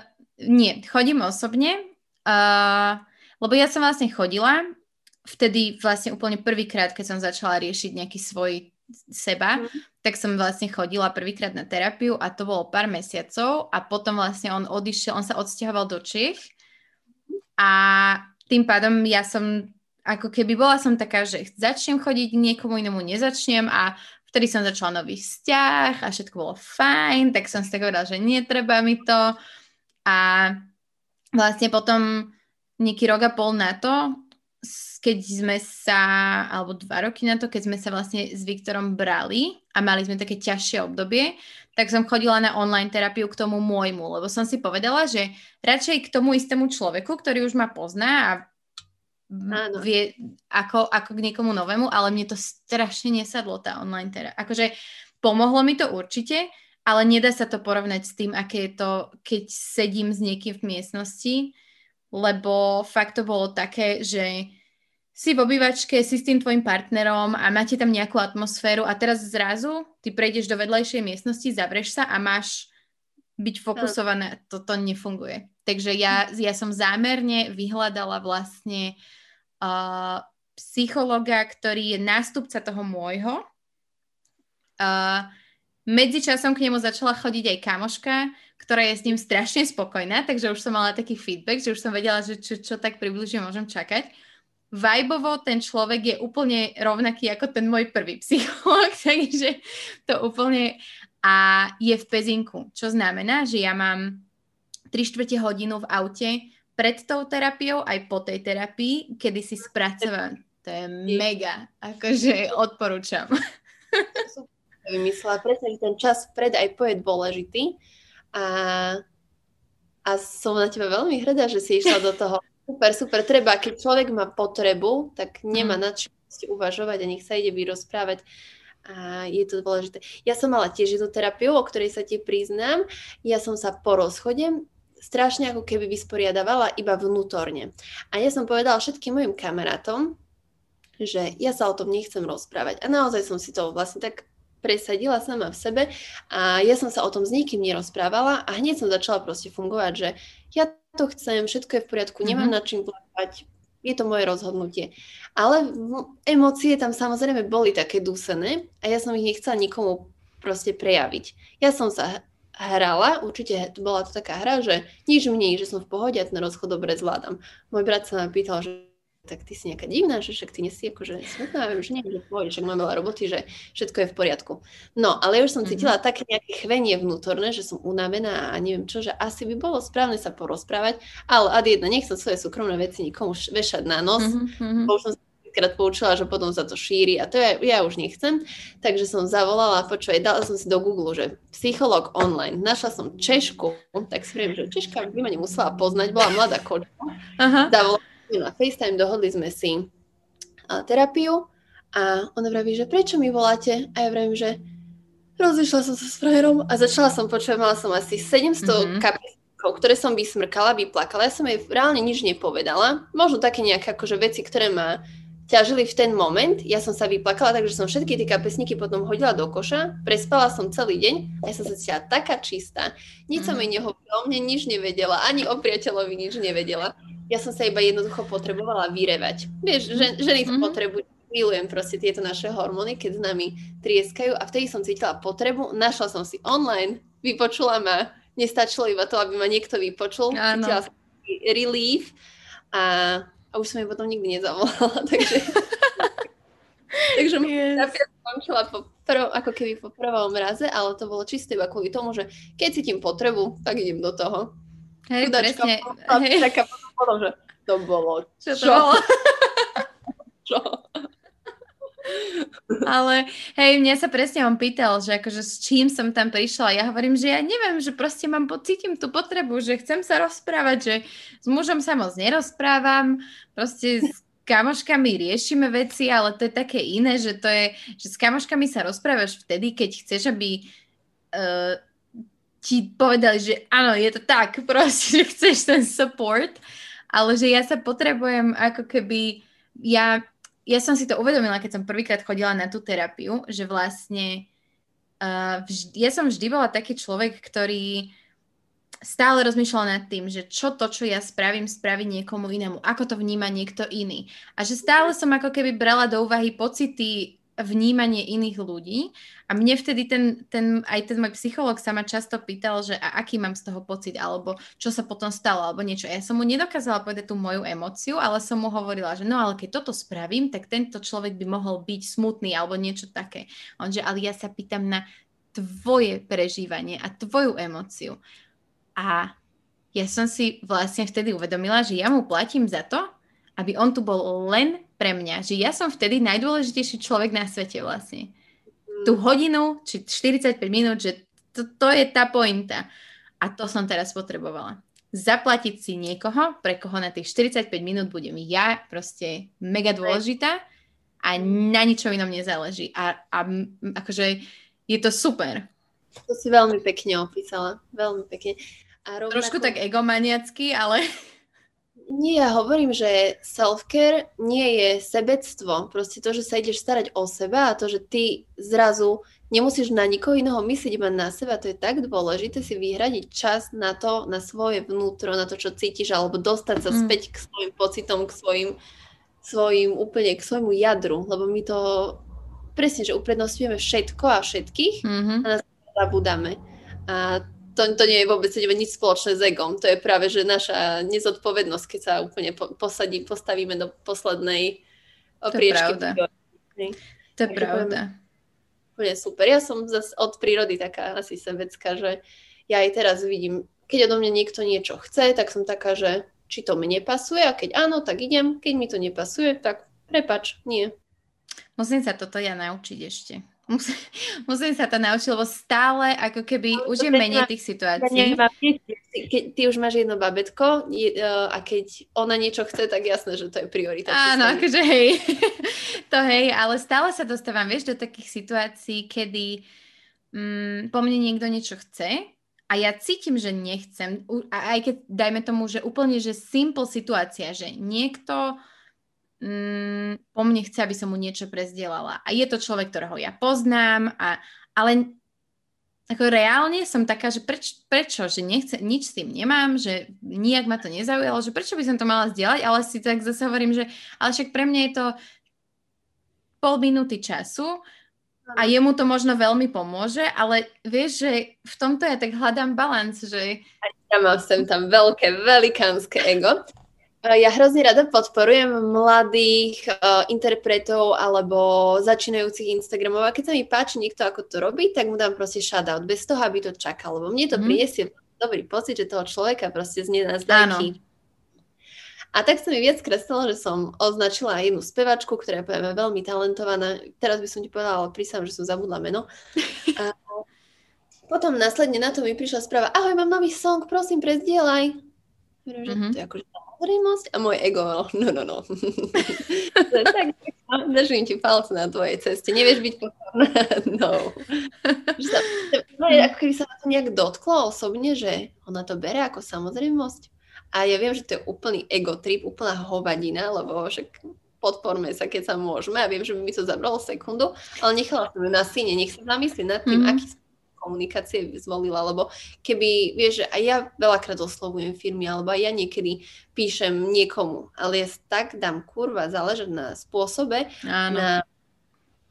Speaker 2: nie, chodím osobne, uh, lebo ja som vlastne chodila vtedy vlastne úplne prvýkrát, keď som začala riešiť nejaký svoj seba, mm. tak som vlastne chodila prvýkrát na terapiu a to bolo pár mesiacov a potom vlastne on odišiel, on sa odsťahoval do Čech a tým pádom ja som ako keby bola som taká, že začnem chodiť, niekomu inému nezačnem a Vtedy som začala nový vzťah a všetko bolo fajn, tak som si tak povedala, že netreba mi to. A vlastne potom nejaký rok a pol na to, keď sme sa, alebo dva roky na to, keď sme sa vlastne s Viktorom brali a mali sme také ťažšie obdobie, tak som chodila na online terapiu k tomu môjmu, lebo som si povedala, že radšej k tomu istému človeku, ktorý už ma pozná a Áno. vie ako, ako k niekomu novému, ale mne to strašne nesadlo tá online terapia. Akože pomohlo mi to určite, ale nedá sa to porovnať s tým, aké je to, keď sedím s niekým v miestnosti, lebo fakt to bolo také, že si v obývačke, si s tým tvojim partnerom a máte tam nejakú atmosféru a teraz zrazu ty prejdeš do vedľajšej miestnosti, zavrieš sa a máš byť fokusované. Toto nefunguje. Takže ja, ja som zámerne vyhľadala vlastne uh, psychologa, ktorý je nástupca toho môjho. Uh, medzičasom k nemu začala chodiť aj kamoška, ktorá je s ním strašne spokojná, takže už som mala taký feedback, že už som vedela, že čo, čo tak približne môžem čakať. Vajbovo ten človek je úplne rovnaký ako ten môj prvý psycholog, takže to úplne a je v Pezinku, čo znamená, že ja mám 3 čtvrte hodinu v aute pred tou terapiou, aj po tej terapii, kedy si spracovať. To je mega. Akože odporúčam.
Speaker 1: Vymyslela presne, že ten čas pred aj po je dôležitý. A, a som na teba veľmi hrdá, že si išla do toho. Super, super. Treba, keď človek má potrebu, tak nemá mm. na čo uvažovať a nech sa ide vyrozprávať a je to dôležité. Ja som mala tiež jednu terapiu, o ktorej sa ti priznám. Ja som sa po rozchode strašne ako keby vysporiadavala iba vnútorne. A ja som povedala všetkým mojim kamarátom, že ja sa o tom nechcem rozprávať. A naozaj som si to vlastne tak presadila sama v sebe a ja som sa o tom s nikým nerozprávala a hneď som začala proste fungovať, že ja to chcem, všetko je v poriadku, nemám mm-hmm. na čím plakať, je to moje rozhodnutie. Ale emócie tam samozrejme boli také dúsené a ja som ich nechcela nikomu proste prejaviť. Ja som sa hrala, určite bola to taká hra, že nič mne, že som v pohode a ten rozchod dobre zvládam. Môj brat sa ma pýtal, že tak ty si nejaká divná, že však ty nesi akože smutná, že nie, že pohode, však mám veľa roboty, že všetko je v poriadku. No, ale už som mhm. cítila mm-hmm. také nejaké chvenie vnútorné, že som unavená a neviem čo, že asi by bolo správne sa porozprávať, ale ad jedna, nechcem svoje súkromné veci nikomu vešať na nos, mm-hmm. bo už som krát poučila, že potom sa to šíri a to ja, ja už nechcem. Takže som zavolala, počúvaj, dala som si do Google, že psycholog online. Našla som Češku, tak si viem, že Češka by ma nemusela poznať, bola mladá kočka. Zavolala na FaceTime, dohodli sme si terapiu a ona vraví, že prečo mi voláte? A ja vravím, že rozišla som sa s frajerom a začala som počúvať, mala som asi 700 mm-hmm. kapesníkov, ktoré som vysmrkala, vyplakala. Ja som jej reálne nič nepovedala. Možno také nejaké akože veci, ktoré ma ťažili v ten moment. Ja som sa vyplakala, takže som všetky tie kapesníky potom hodila do koša, prespala som celý deň a ja som sa cítila taká čistá. Nič som mhm. jej nehovorila, o mne nič nevedela, ani o priateľovi nič nevedela ja som sa iba jednoducho potrebovala vyrevať. Vieš, že, ženy to mm-hmm. potrebujú, milujem proste tieto naše hormóny, keď s nami trieskajú a vtedy som cítila potrebu, našla som si online, vypočula ma, nestačilo iba to, aby ma niekto vypočul, Áno. cítila som relief a, a už som jej potom nikdy nezavolala, takže... takže yes. skončila po prv, ako keby po prvom raze, ale to bolo čisto iba kvôli tomu, že keď cítim potrebu, tak idem do toho.
Speaker 2: Hej, Chudačka, presne. Hej.
Speaker 1: Taká potom, že to bolo čo? Čo?
Speaker 2: čo? Ale hej, mňa sa presne on pýtal, že akože s čím som tam prišla. Ja hovorím, že ja neviem, že proste mám, cítim tú potrebu, že chcem sa rozprávať, že s mužom sa moc nerozprávam, proste s kamoškami riešime veci, ale to je také iné, že to je, že s kamoškami sa rozprávaš vtedy, keď chceš, aby uh, ti povedali, že áno, je to tak, proste, že chceš ten support, ale že ja sa potrebujem ako keby, ja, ja som si to uvedomila, keď som prvýkrát chodila na tú terapiu, že vlastne uh, vždy, ja som vždy bola taký človek, ktorý stále rozmýšľal nad tým, že čo to, čo ja spravím, spraví niekomu inému, ako to vníma niekto iný. A že stále som ako keby brala do úvahy pocity vnímanie iných ľudí a mne vtedy ten, ten, aj ten môj psycholog sa ma často pýtal, že a aký mám z toho pocit, alebo čo sa potom stalo, alebo niečo. Ja som mu nedokázala povedať tú moju emociu, ale som mu hovorila, že no ale keď toto spravím, tak tento človek by mohol byť smutný alebo niečo také. On ale ja sa pýtam na tvoje prežívanie a tvoju emociu. A ja som si vlastne vtedy uvedomila, že ja mu platím za to, aby on tu bol len pre mňa, že ja som vtedy najdôležitejší človek na svete vlastne. Mm. Tú hodinu, či 45 minút, že to, to je tá pointa. A to som teraz potrebovala. Zaplatiť si niekoho, pre koho na tých 45 minút budem ja proste mega dôležitá a na ničom inom nezáleží. A, a akože je to super.
Speaker 1: To si veľmi pekne opísala. Veľmi pekne.
Speaker 2: A rovnako... Trošku tak egomaniacky, ale...
Speaker 1: Nie, ja hovorím, že self-care nie je sebectvo. Proste to, že sa ideš starať o seba a to, že ty zrazu nemusíš na nikoho iného myslieť, iba na seba, to je tak dôležité si vyhradiť čas na to, na svoje vnútro, na to, čo cítiš, alebo dostať sa mm. späť k svojim pocitom, k svojim, svojim úplne, k svojmu jadru, lebo my to presne, že uprednostňujeme všetko a všetkých mm-hmm. a nás zabudáme. A to, to nie je vôbec nič spoločné s egom. To je práve, že naša nezodpovednosť, keď sa úplne posadí, postavíme do poslednej priečky.
Speaker 2: To je pravda. To je pravda.
Speaker 1: Úplne super. Ja som zase od prírody taká asi sebecká, že ja aj teraz vidím, keď odo mňa niekto niečo chce, tak som taká, že či to mne pasuje a keď áno, tak idem, keď mi to nepasuje, tak prepač, nie.
Speaker 2: Musím sa toto ja naučiť ešte. Musím, musím sa to naučiť, lebo stále ako keby no, už je menej tých situácií.
Speaker 1: keď ty už máš jedno babetko e, a keď ona niečo chce, tak jasné, že to je priorita.
Speaker 2: Áno, akože hej, to hej, ale stále sa dostávam, vieš, do takých situácií, kedy mm, po mne niekto niečo chce a ja cítim, že nechcem, a aj keď dajme tomu, že úplne, že simple situácia, že niekto mm, po mne chce, aby som mu niečo prezdielala. A je to človek, ktorého ja poznám, a, ale ako reálne som taká, že preč, prečo, že nechce, nič s tým nemám, že nijak ma to nezaujalo, že prečo by som to mala zdieľať, ale si tak zase hovorím, že ale však pre mňa je to pol minúty času a jemu to možno veľmi pomôže, ale vieš, že v tomto ja tak hľadám balans, že...
Speaker 1: Ja mám sem tam veľké, velikánske ego. Ja hrozne rada podporujem mladých uh, interpretov alebo začínajúcich Instagramov a keď sa mi páči niekto, ako to robí, tak mu dám proste shoutout, bez toho, aby to čakal, lebo mne to mm. prinesie dobrý pocit, že toho človeka proste znie na zdajky. A tak sa mi viackrát stalo, že som označila jednu spevačku, ktorá je veľmi talentovaná. Teraz by som ti povedala, ale prísam, že som zabudla meno. A potom následne na to mi prišla správa, ahoj, mám nový song, prosím, prezdielaj. mm-hmm. to je akože samozrejmosť a moje ego, no, no, no. tak, držím ti palce na tvojej ceste, nevieš byť pokorná, no. No ako keby sa to nejak dotklo osobne, že ona to bere ako samozrejmosť. A ja viem, že to je úplný ego trip, úplná hovadina, lebo však podporme sa, keď sa môžeme. A viem, že by mi to zabralo sekundu, ale nechala som ju na syne, nech sa zamyslí nad tým, mm-hmm. aký komunikácie zvolila, lebo keby, vieš, že aj ja veľakrát oslovujem firmy, alebo aj ja niekedy píšem niekomu, ale ja tak dám kurva záležať na spôsobe, na,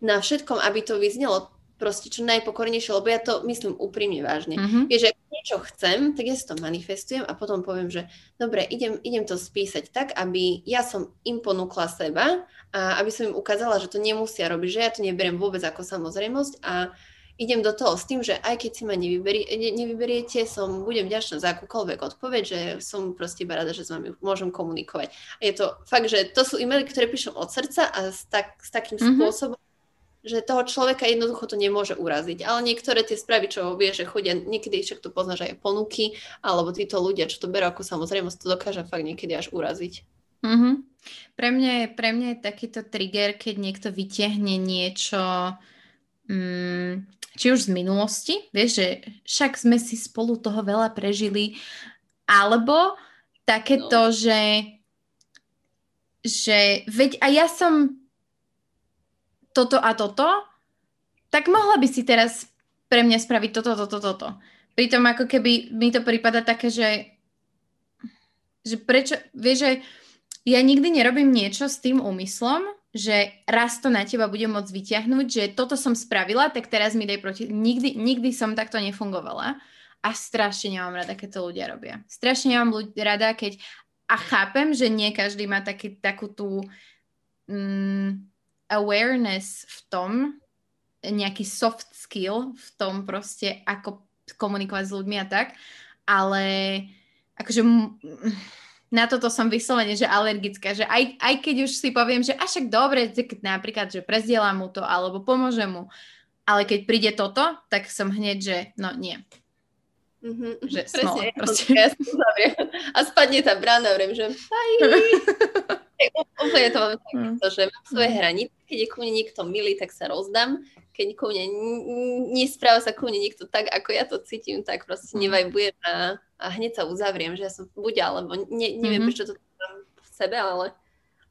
Speaker 1: na všetkom, aby to vyznelo proste čo najpokornejšie, lebo ja to myslím úprimne vážne. Mm-hmm. Vieš, že niečo chcem, tak ja si to manifestujem a potom poviem, že dobre, idem, idem to spísať tak, aby ja som im ponúkla seba a aby som im ukázala, že to nemusia robiť, že ja to neberiem vôbec ako samozrejmosť a idem do toho s tým, že aj keď si ma nevyberi, ne, nevyberiete, som, budem vďačná za akúkoľvek odpoveď, že som proste iba rada, že s vami môžem komunikovať. A je to fakt, že to sú e-maily, ktoré píšem od srdca a s, tak, s takým mm-hmm. spôsobom, že toho človeka jednoducho to nemôže uraziť. Ale niektoré tie správy, čo vie, že chodia, niekedy však to poznáš aj ponuky, alebo títo ľudia, čo to berú ako samozrejmosť, to dokáže fakt niekedy až uraziť.
Speaker 2: Mm-hmm. Pre, mňa je, pre mňa je takýto trigger, keď niekto vytiahne niečo, mm, či už z minulosti, vieš, že však sme si spolu toho veľa prežili, alebo takéto, no. že že veď a ja som toto a toto, tak mohla by si teraz pre mňa spraviť toto, toto, toto. Pritom ako keby mi to prípada také, že že prečo, vieš, že ja nikdy nerobím niečo s tým úmyslom, že raz to na teba budem môcť vyťahnuť, že toto som spravila, tak teraz mi daj proti. Nikdy, nikdy som takto nefungovala a strašne nemám rada, keď to ľudia robia. Strašne nemám ľudí, rada, keď a chápem, že nie každý má taký, takú tú mm, awareness v tom, nejaký soft skill v tom proste, ako komunikovať s ľuďmi a tak, ale akože na toto som vyslovene, že alergická, že aj, aj keď už si poviem, že až však dobre, napríklad, že prezdielam mu to, alebo pomôžem mu, ale keď príde toto, tak som hneď, že no nie.
Speaker 1: Mm-hmm, že presne, proste. Ja a spadne tá brána, vrem, že aj. Úplne to mám takéto, že mám svoje mm. hranice, keď je ku mne niekto milý, tak sa rozdám, keď ku mne nespráva sa ku mne niekto tak, ako ja to cítim, tak proste mm. nevajbujem a a hneď sa uzavriem, že ja som buď alebo ne, neviem, mm-hmm. prečo to mám v sebe, ale,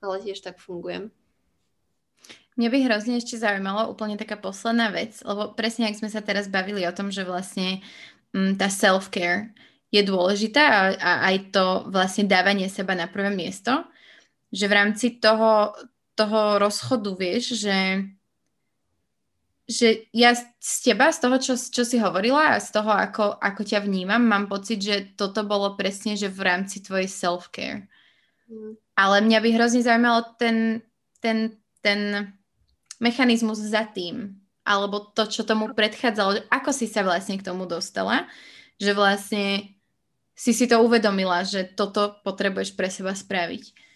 Speaker 1: ale tiež tak fungujem.
Speaker 2: Mňa by hrozne ešte zaujímalo úplne taká posledná vec, lebo presne ak sme sa teraz bavili o tom, že vlastne m, mm, tá self-care je dôležitá a, a aj to vlastne dávanie seba na prvé miesto, že v rámci toho, toho rozchodu vieš, že že ja z teba, z toho, čo, čo si hovorila a z toho, ako, ako ťa vnímam, mám pocit, že toto bolo presne, že v rámci tvojej self-care. Mm. Ale mňa by hrozne zaujímalo ten, ten, ten mechanizmus za tým, alebo to, čo tomu predchádzalo, ako si sa vlastne k tomu dostala, že vlastne si si to uvedomila, že toto potrebuješ pre seba spraviť?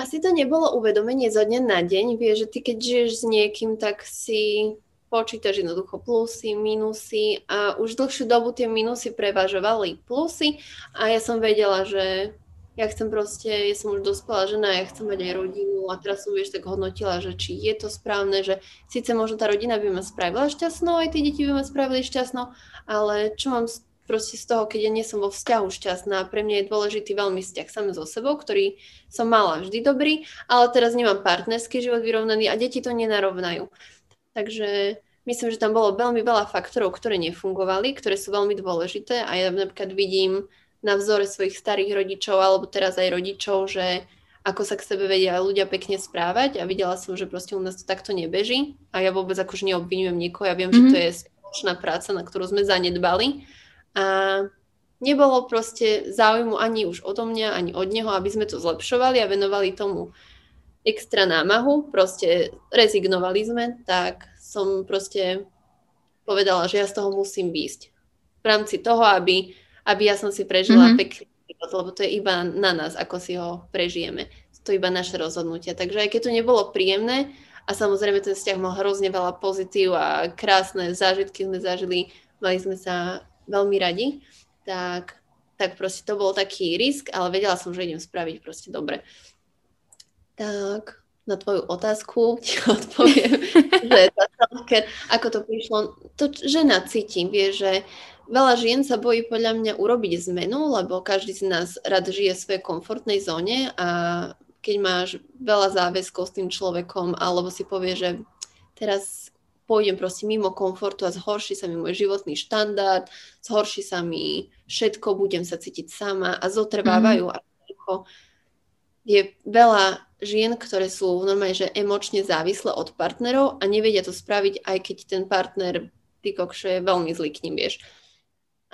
Speaker 1: Asi to nebolo uvedomenie zo dňa na deň. Vieš, že ty keď žiješ s niekým, tak si počítaš jednoducho plusy, minusy a už dlhšiu dobu tie minusy prevažovali plusy a ja som vedela, že ja chcem proste, ja som už dospelá žena, ja chcem mať aj rodinu a teraz som vieš tak hodnotila, že či je to správne, že síce možno tá rodina by ma spravila šťastnou, aj tie deti by ma spravili šťastnou, ale čo mám proste z toho, keď ja nie som vo vzťahu šťastná. Pre mňa je dôležitý veľmi vzťah sám so sebou, ktorý som mala vždy dobrý, ale teraz nemám partnerský život vyrovnaný a deti to nenarovnajú. Takže myslím, že tam bolo veľmi veľa faktorov, ktoré nefungovali, ktoré sú veľmi dôležité a ja napríklad vidím na vzore svojich starých rodičov alebo teraz aj rodičov, že ako sa k sebe vedia ľudia pekne správať a videla som, že proste u nás to takto nebeží a ja vôbec akože neobvinujem niekoho, ja viem, mm-hmm. že to mhm. je spoločná práca, na ktorú sme zanedbali a nebolo proste záujmu ani už odo mňa, ani od neho, aby sme to zlepšovali a venovali tomu extra námahu, proste rezignovali sme, tak som proste povedala, že ja z toho musím výjsť. V rámci toho, aby, aby ja som si prežila mm-hmm. pekný život, lebo to je iba na nás, ako si ho prežijeme. To je iba naše rozhodnutia. Takže aj keď to nebolo príjemné, a samozrejme ten vzťah mal hrozne veľa pozitív a krásne zážitky sme zažili, mali sme sa veľmi radi, tak, tak proste to bol taký risk, ale vedela som, že idem spraviť proste dobre. Tak, na tvoju otázku ti odpoviem, že ako to prišlo, to žena cítim, vie, že veľa žien sa bojí podľa mňa urobiť zmenu, lebo každý z nás rád žije v svojej komfortnej zóne a keď máš veľa záväzkov s tým človekom, alebo si povie, že teraz pôjdem proste mimo komfortu a zhorší sa mi môj životný štandard, zhorší sa mi všetko, budem sa cítiť sama a zotrvávajú. Mm-hmm. Je veľa žien, ktoré sú normálne, že emočne závislé od partnerov a nevedia to spraviť, aj keď ten partner, ty kokšo, je veľmi zlý k ním, vieš.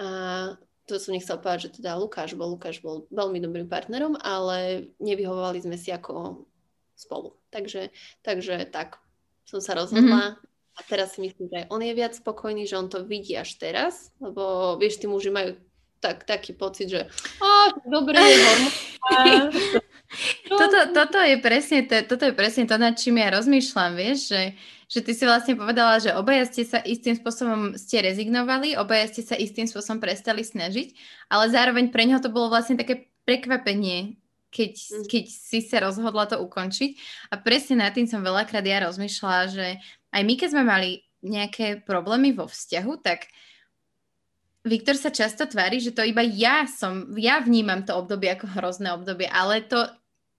Speaker 1: A to som nechcel povedať, že teda Lukáš bol, Lukáš bol veľmi dobrým partnerom, ale nevyhovovali sme si ako spolu. Takže, takže tak som sa rozhodla, mm-hmm. A teraz si myslím, že on je viac spokojný, že on to vidí až teraz, lebo vieš, tí muži majú tak, taký pocit, že dobre,
Speaker 2: toto, toto, je presne to, toto je presne to, nad čím ja rozmýšľam, vieš, že, že ty si vlastne povedala, že obaja ste sa istým spôsobom ste rezignovali, obaja ste sa istým spôsobom prestali snažiť, ale zároveň pre neho to bolo vlastne také prekvapenie, keď, mm. keď si sa rozhodla to ukončiť. A presne nad tým som veľakrát ja rozmýšľala, že aj my, keď sme mali nejaké problémy vo vzťahu, tak Viktor sa často tvári, že to iba ja som, ja vnímam to obdobie ako hrozné obdobie, ale to,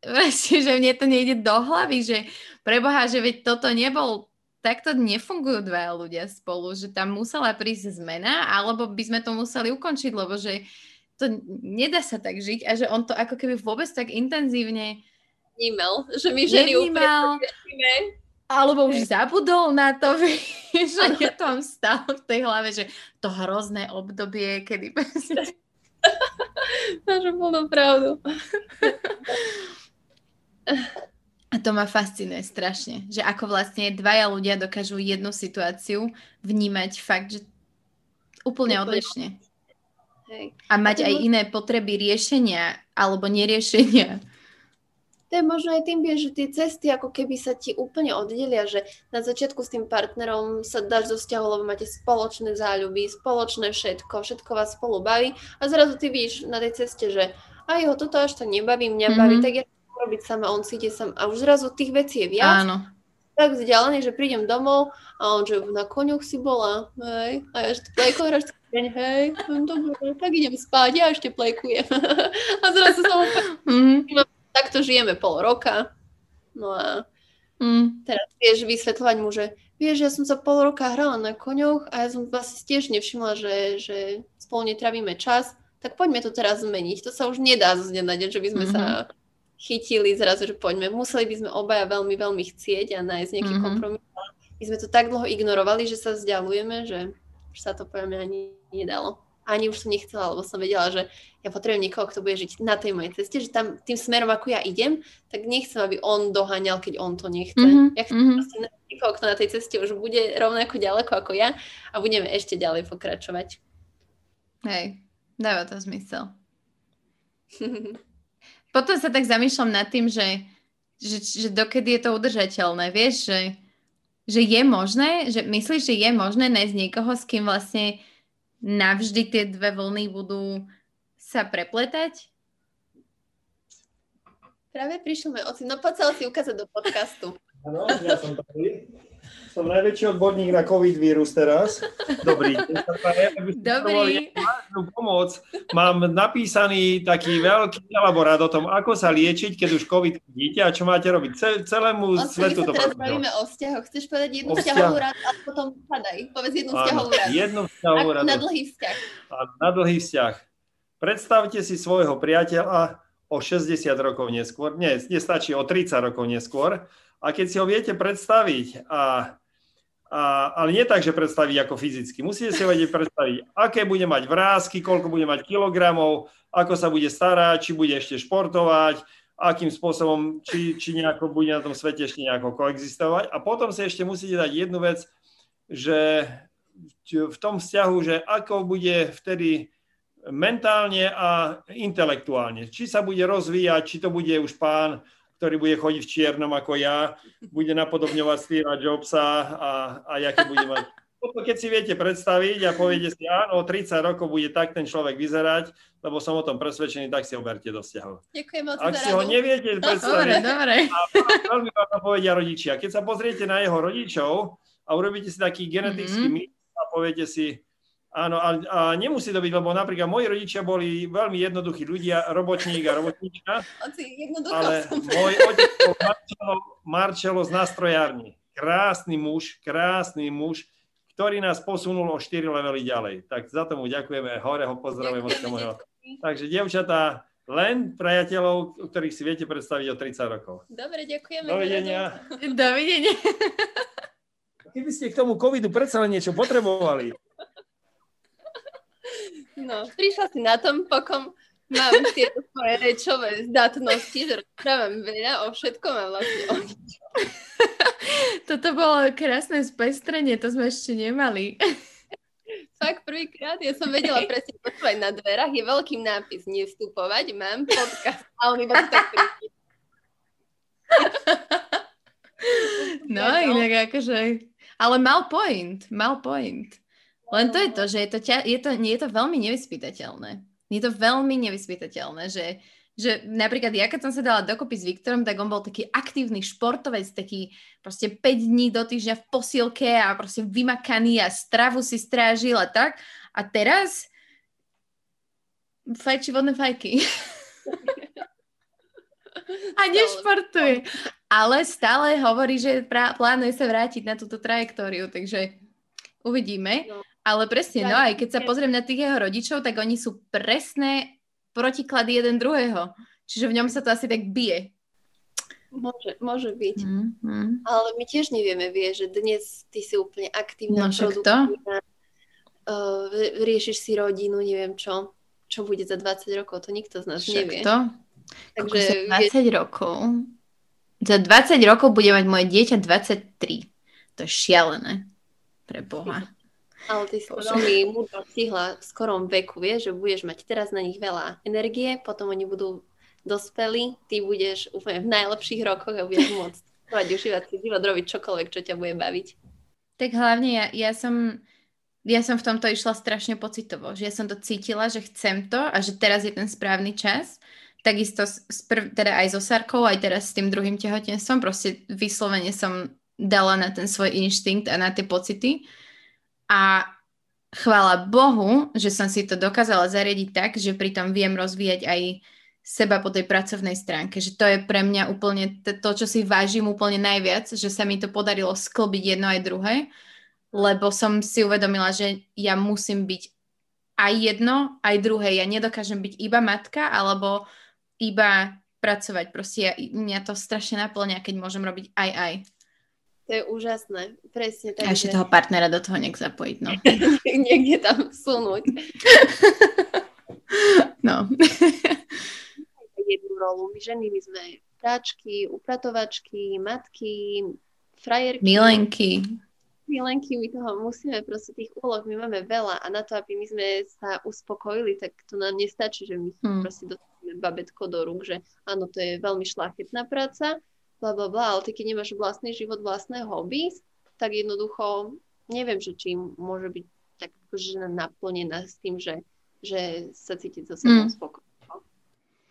Speaker 2: že mne to nejde do hlavy, že preboha, že veď toto nebol, takto nefungujú dva ľudia spolu, že tam musela prísť zmena, alebo by sme to museli ukončiť, lebo že to nedá sa tak žiť a že on to ako keby vôbec tak intenzívne
Speaker 1: vnímal, že my ženy
Speaker 2: úplne alebo už zabudol na to, že je tam stále v tej hlave, že to hrozné obdobie, kedy...
Speaker 1: Máš úplnú pravdu.
Speaker 2: A to ma fascinuje strašne, že ako vlastne dvaja ľudia dokážu jednu situáciu vnímať fakt, že úplne odlišne. Hej. A mať aj iné potreby riešenia alebo neriešenia
Speaker 1: to je možno aj tým, že tie cesty ako keby sa ti úplne oddelia, že na začiatku s tým partnerom sa dáš do vzťahu, lebo máte spoločné záľuby, spoločné všetko, všetko vás spolu baví a zrazu ty vidíš na tej ceste, že aj ho toto až to nebaví, mňa mm-hmm. baví, tak ja chcem robiť sama, on si ide sam a už zrazu tých vecí je viac. Áno. Tak vzdialený, že prídem domov a on, že na koňoch si bola, hej, a ja, že plejkohráš deň, hej, no dobre, tak idem spať, ja ešte plejkujem. a zrazu som mm-hmm takto žijeme pol roka. No a mm. teraz vieš vysvetľovať mu, že vieš, ja som sa pol roka hrala na koňoch a ja som vás tiež nevšimla, že, že spolu netravíme čas, tak poďme to teraz zmeniť. To sa už nedá zo dňa na deň, že by sme mm-hmm. sa mhm. chytili zrazu, že poďme. Museli by sme obaja veľmi, veľmi chcieť a nájsť nejaký mm-hmm. kompromis. My sme to tak dlho ignorovali, že sa vzdialujeme, že už sa to povieme ani nedalo ani už som nechcela, lebo som vedela, že ja potrebujem niekoho, kto bude žiť na tej mojej ceste, že tam tým smerom, ako ja idem, tak nechcem, aby on doháňal, keď on to nechce. Mm-hmm. Ja chcem mm-hmm. proste niekoho, kto na tej ceste už bude rovnako ďaleko ako ja a budeme ešte ďalej pokračovať.
Speaker 2: Hej, dáva to zmysel. Potom sa tak zamýšľam nad tým, že, že, že dokedy je to udržateľné, vieš, že, že je možné, že myslíš, že je možné nájsť niekoho, s kým vlastne navždy tie dve vlny budú sa prepletať?
Speaker 1: Práve prišiel môj oci. No poď sa oci ukázať do podcastu.
Speaker 3: Áno, ja som tady. Som najväčší odborník na COVID vírus teraz. Dobrý.
Speaker 2: Dobrý.
Speaker 3: Pomoc. Mám napísaný taký veľký elaborát o tom, ako sa liečiť, keď už COVID vidíte a čo máte robiť. celému
Speaker 1: o svetu to teraz bavíme o vzťahoch. Chceš povedať jednu vzťahovú rád a potom padaj. Povedz jednu vzťahovú rád.
Speaker 3: Jednu vzťahovú rád.
Speaker 1: Na dlhý vzťah.
Speaker 3: Na dlhý vzťah. Predstavte si svojho priateľa o 60 rokov neskôr. Nie, nestačí o 30 rokov neskôr. A keď si ho viete predstaviť a a, ale nie tak, že predstaví ako fyzicky. Musíte si vedieť predstaviť, aké bude mať vrázky, koľko bude mať kilogramov, ako sa bude starať, či bude ešte športovať, akým spôsobom, či, či nejako bude na tom svete ešte nejako koexistovať. A potom si ešte musíte dať jednu vec, že v tom vzťahu, že ako bude vtedy mentálne a intelektuálne. Či sa bude rozvíjať, či to bude už pán ktorý bude chodiť v čiernom ako ja, bude napodobňovať Steve Jobsa a, a aké bude mať. Toto keď si viete predstaviť a poviete si, áno, 30 rokov bude tak ten človek vyzerať, lebo som o tom presvedčený, tak si ho berte do vzťahu.
Speaker 1: Ďakujem moc
Speaker 3: Ak si ho neviete predstaviť,
Speaker 2: dobre, dobre.
Speaker 3: A veľmi vám to povedia rodičia. Keď sa pozriete na jeho rodičov a urobíte si taký genetický mm-hmm. mix a poviete si, Áno, a, a nemusí to byť, lebo napríklad moji rodičia boli veľmi jednoduchí ľudia, robotník a robotníčka. ale môj otec bol Marčelo, Marčelo z nástrojárny. Krásny muž, krásny muž, ktorý nás posunul o 4 levely ďalej. Tak za tomu ďakujeme, hore ho pozdravujem od môjho. Takže dievčatá, len priateľov, ktorých si viete predstaviť o 30 rokov.
Speaker 1: Dobre, ďakujeme.
Speaker 3: Dovidenia.
Speaker 2: Dovidenia.
Speaker 3: Keby ste k tomu covidu predsa len niečo potrebovali,
Speaker 1: No, prišla si na tom, pokom mám tieto svoje rečové zdatnosti, že rozprávam veľa o všetkom a vlastne o
Speaker 2: Toto bolo krásne spestrenie, to sme ešte nemali.
Speaker 1: Fakt prvýkrát, ja som vedela presne počúvať na dverách, je veľký nápis, nevstupovať, mám podcast a on iba tak príde.
Speaker 2: No, inak akože, ale mal point, mal point. Len to je to, že je to, ťa, je to, je to veľmi nevyspytateľné. Je to veľmi nevyspytateľné, že, že napríklad ja, keď som sa dala dokopy s Viktorom, tak on bol taký aktívny športovec, taký proste 5 dní do týždňa v posilke a proste vymakaný a stravu si strážil a tak. A teraz fajči vodné fajky. a nešportuje. Ale stále hovorí, že plánuje sa vrátiť na túto trajektóriu, takže uvidíme. No. Ale presne, no aj keď sa pozriem na tých jeho rodičov, tak oni sú presné protiklady jeden druhého. Čiže v ňom sa to asi tak bije.
Speaker 1: Môže, môže byť. Mm-hmm. Ale my tiež nevieme, vie, že dnes ty si úplne aktívna,
Speaker 2: no, produktívna,
Speaker 1: uh, riešiš si rodinu, neviem čo, čo bude za 20 rokov, to nikto z nás však nevie.
Speaker 2: to? Takže 20 vie... rokov. Za 20 rokov bude mať moje dieťa 23. To je šialené. Pre Boha.
Speaker 1: Ale ty si veľmi múdro stihla v skorom veku, vieš, že budeš mať teraz na nich veľa energie, potom oni budú dospelí, ty budeš úplne v najlepších rokoch a budeš môcť trvať, užívať si život, robiť čokoľvek, čo ťa bude baviť.
Speaker 2: Tak hlavne ja, ja som ja som v tomto išla strašne pocitovo, že ja som to cítila, že chcem to a že teraz je ten správny čas. Takisto sprv, teda aj so Sarkou, aj teraz s tým druhým tehotenstvom, proste vyslovene som dala na ten svoj inštinkt a na tie pocity a chvála Bohu, že som si to dokázala zariadiť tak, že pritom viem rozvíjať aj seba po tej pracovnej stránke, že to je pre mňa úplne to, čo si vážim úplne najviac, že sa mi to podarilo sklbiť jedno aj druhé, lebo som si uvedomila, že ja musím byť aj jedno, aj druhé. Ja nedokážem byť iba matka, alebo iba pracovať. Proste ja, mňa to strašne naplňa, keď môžem robiť aj aj.
Speaker 1: To je úžasné, presne tak.
Speaker 2: A ešte toho partnera do toho nech zapojiť, no.
Speaker 1: Niekde tam sunúť.
Speaker 2: no.
Speaker 1: Jednu rolu. My ženy, my sme práčky, upratovačky, matky, frajerky.
Speaker 2: Milenky.
Speaker 1: Milenky, my toho musíme, proste tých úloh my máme veľa a na to, aby my sme sa uspokojili, tak to nám nestačí, že my hmm. proste dostaneme babetko do rúk, že áno, to je veľmi šlachetná práca, bla bla bla, ale ty keď nemáš vlastný život, vlastné hobby, tak jednoducho neviem, že čím môže byť tak akože naplnená s tým, že, že sa cítiť so sebou hmm. spokojne.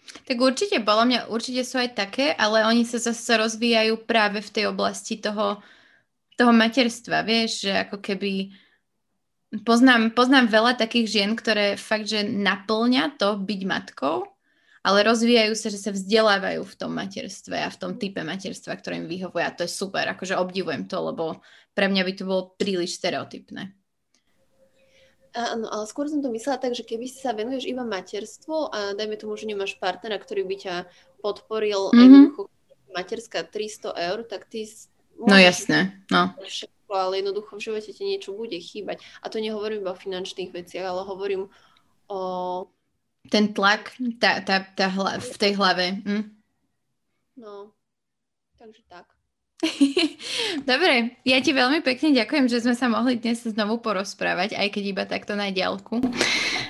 Speaker 2: Tak určite, podľa mňa určite sú aj také, ale oni sa zase rozvíjajú práve v tej oblasti toho, toho materstva, vieš, že ako keby poznám, poznám veľa takých žien, ktoré fakt, že naplňa to byť matkou, ale rozvíjajú sa, že sa vzdelávajú v tom materstve a v tom type materstva, ktoré im vyhovuje a to je super, akože obdivujem to, lebo pre mňa by to bolo príliš stereotypné.
Speaker 1: Áno, ale skôr som to myslela tak, že keby si sa venuješ iba materstvu a dajme tomu, že nemáš partnera, ktorý by ťa podporil mm-hmm. materská 300 eur, tak ty
Speaker 2: No jasné, no.
Speaker 1: Všetko, ale jednoducho v živote ti niečo bude chýbať. A to nehovorím iba o finančných veciach, ale hovorím o...
Speaker 2: Ten tlak tá, tá, tá hla, v tej hlave. Hm?
Speaker 1: No, takže tak.
Speaker 2: Dobre, ja ti veľmi pekne ďakujem, že sme sa mohli dnes znovu porozprávať, aj keď iba takto na diálku.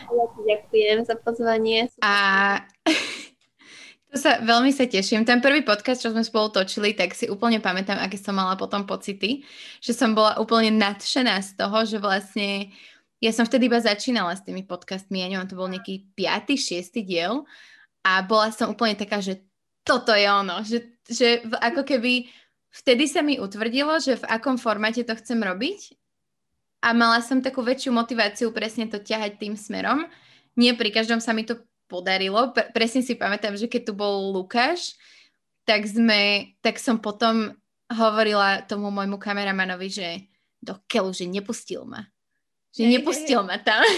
Speaker 1: Ja ti ďakujem za pozvanie.
Speaker 2: A to sa, veľmi sa teším. Ten prvý podcast, čo sme spolu točili, tak si úplne pamätám, aké som mala potom pocity. Že som bola úplne nadšená z toho, že vlastne ja som vtedy iba začínala s tými podcastmi, ja neviem, to bol nejaký 5. 6. diel a bola som úplne taká, že toto je ono, že, že ako keby vtedy sa mi utvrdilo, že v akom formáte to chcem robiť a mala som takú väčšiu motiváciu presne to ťahať tým smerom. Nie pri každom sa mi to podarilo. Pre, presne si pamätám, že keď tu bol Lukáš, tak sme, tak som potom hovorila tomu môjmu kameramanovi, že do keľu, že nepustil ma. Že nepustil ma tam.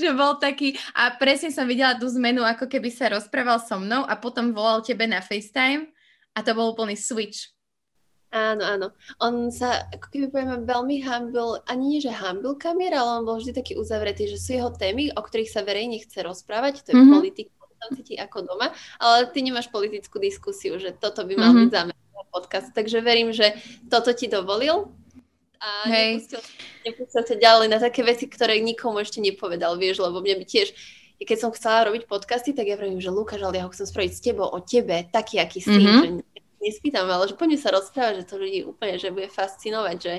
Speaker 2: že bol taký, a presne som videla tú zmenu, ako keby sa rozprával so mnou a potom volal tebe na FaceTime a to bol úplný switch.
Speaker 1: Áno, áno. On sa, ako keby povieme, veľmi hambil, ani nie, že hambil kamier, ale on bol vždy taký uzavretý, že sú jeho témy, o ktorých sa verejne chce rozprávať, to je mm-hmm. politika, tam cíti ako doma, ale ty nemáš politickú diskusiu, že toto by mal mm-hmm. byť zámer podcast. Takže verím, že toto ti dovolil a Hej. nepustil, nepustil ťa ďalej na také veci, ktoré nikomu ešte nepovedal, vieš, lebo mňa by tiež keď som chcela robiť podcasty, tak ja vravím, že Lukáš, ale ja ho chcem spraviť s tebou, o tebe, taký, aký si, mm-hmm. že nespýtam, ale že poďme sa rozprávať, že to ľudí úplne, že bude fascinovať, že,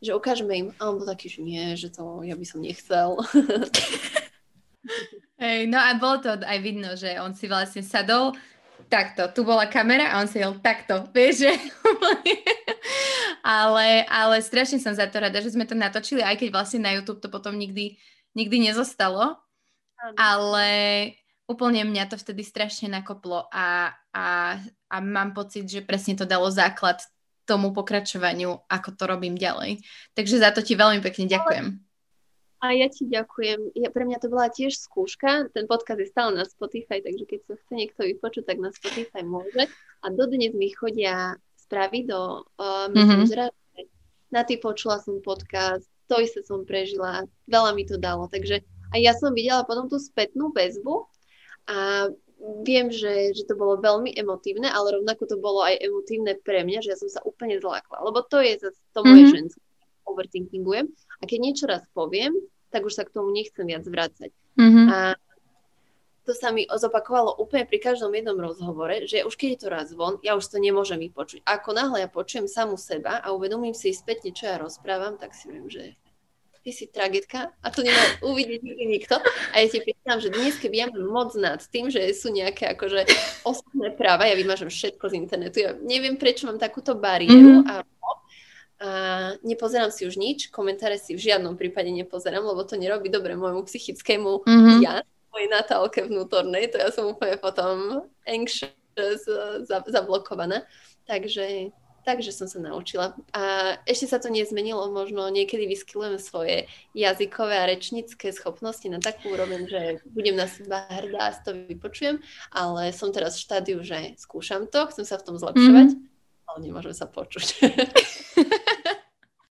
Speaker 1: že ukážeme im, a on bol taký, že nie, že to ja by som nechcel.
Speaker 2: Hej, no a bolo to aj vidno, že on si vlastne sadol takto, tu bola kamera a on si jel takto, vieš, že ale, ale strašne som za to rada, že sme to natočili, aj keď vlastne na YouTube to potom nikdy, nikdy nezostalo, ale úplne mňa to vtedy strašne nakoplo a, a, a mám pocit, že presne to dalo základ tomu pokračovaniu, ako to robím ďalej. Takže za to ti veľmi pekne ďakujem.
Speaker 1: A ja ti ďakujem. Ja, pre mňa to bola tiež skúška. Ten podcast je stále na Spotify, takže keď sa chce niekto vypočuť, tak na Spotify môže. A dodnes mi chodia správy do uh, Messengera. Mm-hmm. Na ty počula som podcast, to isté som prežila, veľa mi to dalo. Takže a ja som videla potom tú spätnú väzbu a viem, že, že to bolo veľmi emotívne, ale rovnako to bolo aj emotívne pre mňa, že ja som sa úplne zlákla, lebo to je to moje mm-hmm. ženské, overthinkingujem a keď niečo raz poviem, tak už sa k tomu nechcem viac vrácať. Mm-hmm. A to sa mi zopakovalo úplne pri každom jednom rozhovore, že už keď je to raz von, ja už to nemôžem vypočuť. Ako náhle ja počujem samu seba a uvedomím si spätne, čo ja rozprávam, tak si viem, že ty si tragitka a to nemá uvidieť nikto. A ja ti pýtam, že dnes, keby ja mám moc nad tým, že sú nejaké akože osobné práva, ja vymažem všetko z internetu. Ja neviem, prečo mám takúto bariéru mm-hmm. a, a nepozerám si už nič, komentáre si v žiadnom prípade nepozerám, lebo to nerobí dobre môjmu psychickému mm-hmm. ja, mojej natálke vnútornej, to ja som úplne potom anxious, zablokovaná. Takže Takže som sa naučila. A ešte sa to nezmenilo, možno niekedy vyskylujem svoje jazykové a rečnícke schopnosti na takú úroveň, že budem na seba hrdá a to vypočujem, ale som teraz v štádiu, že skúšam to, chcem sa v tom zlepšovať, mm-hmm. nie może zapoczuć.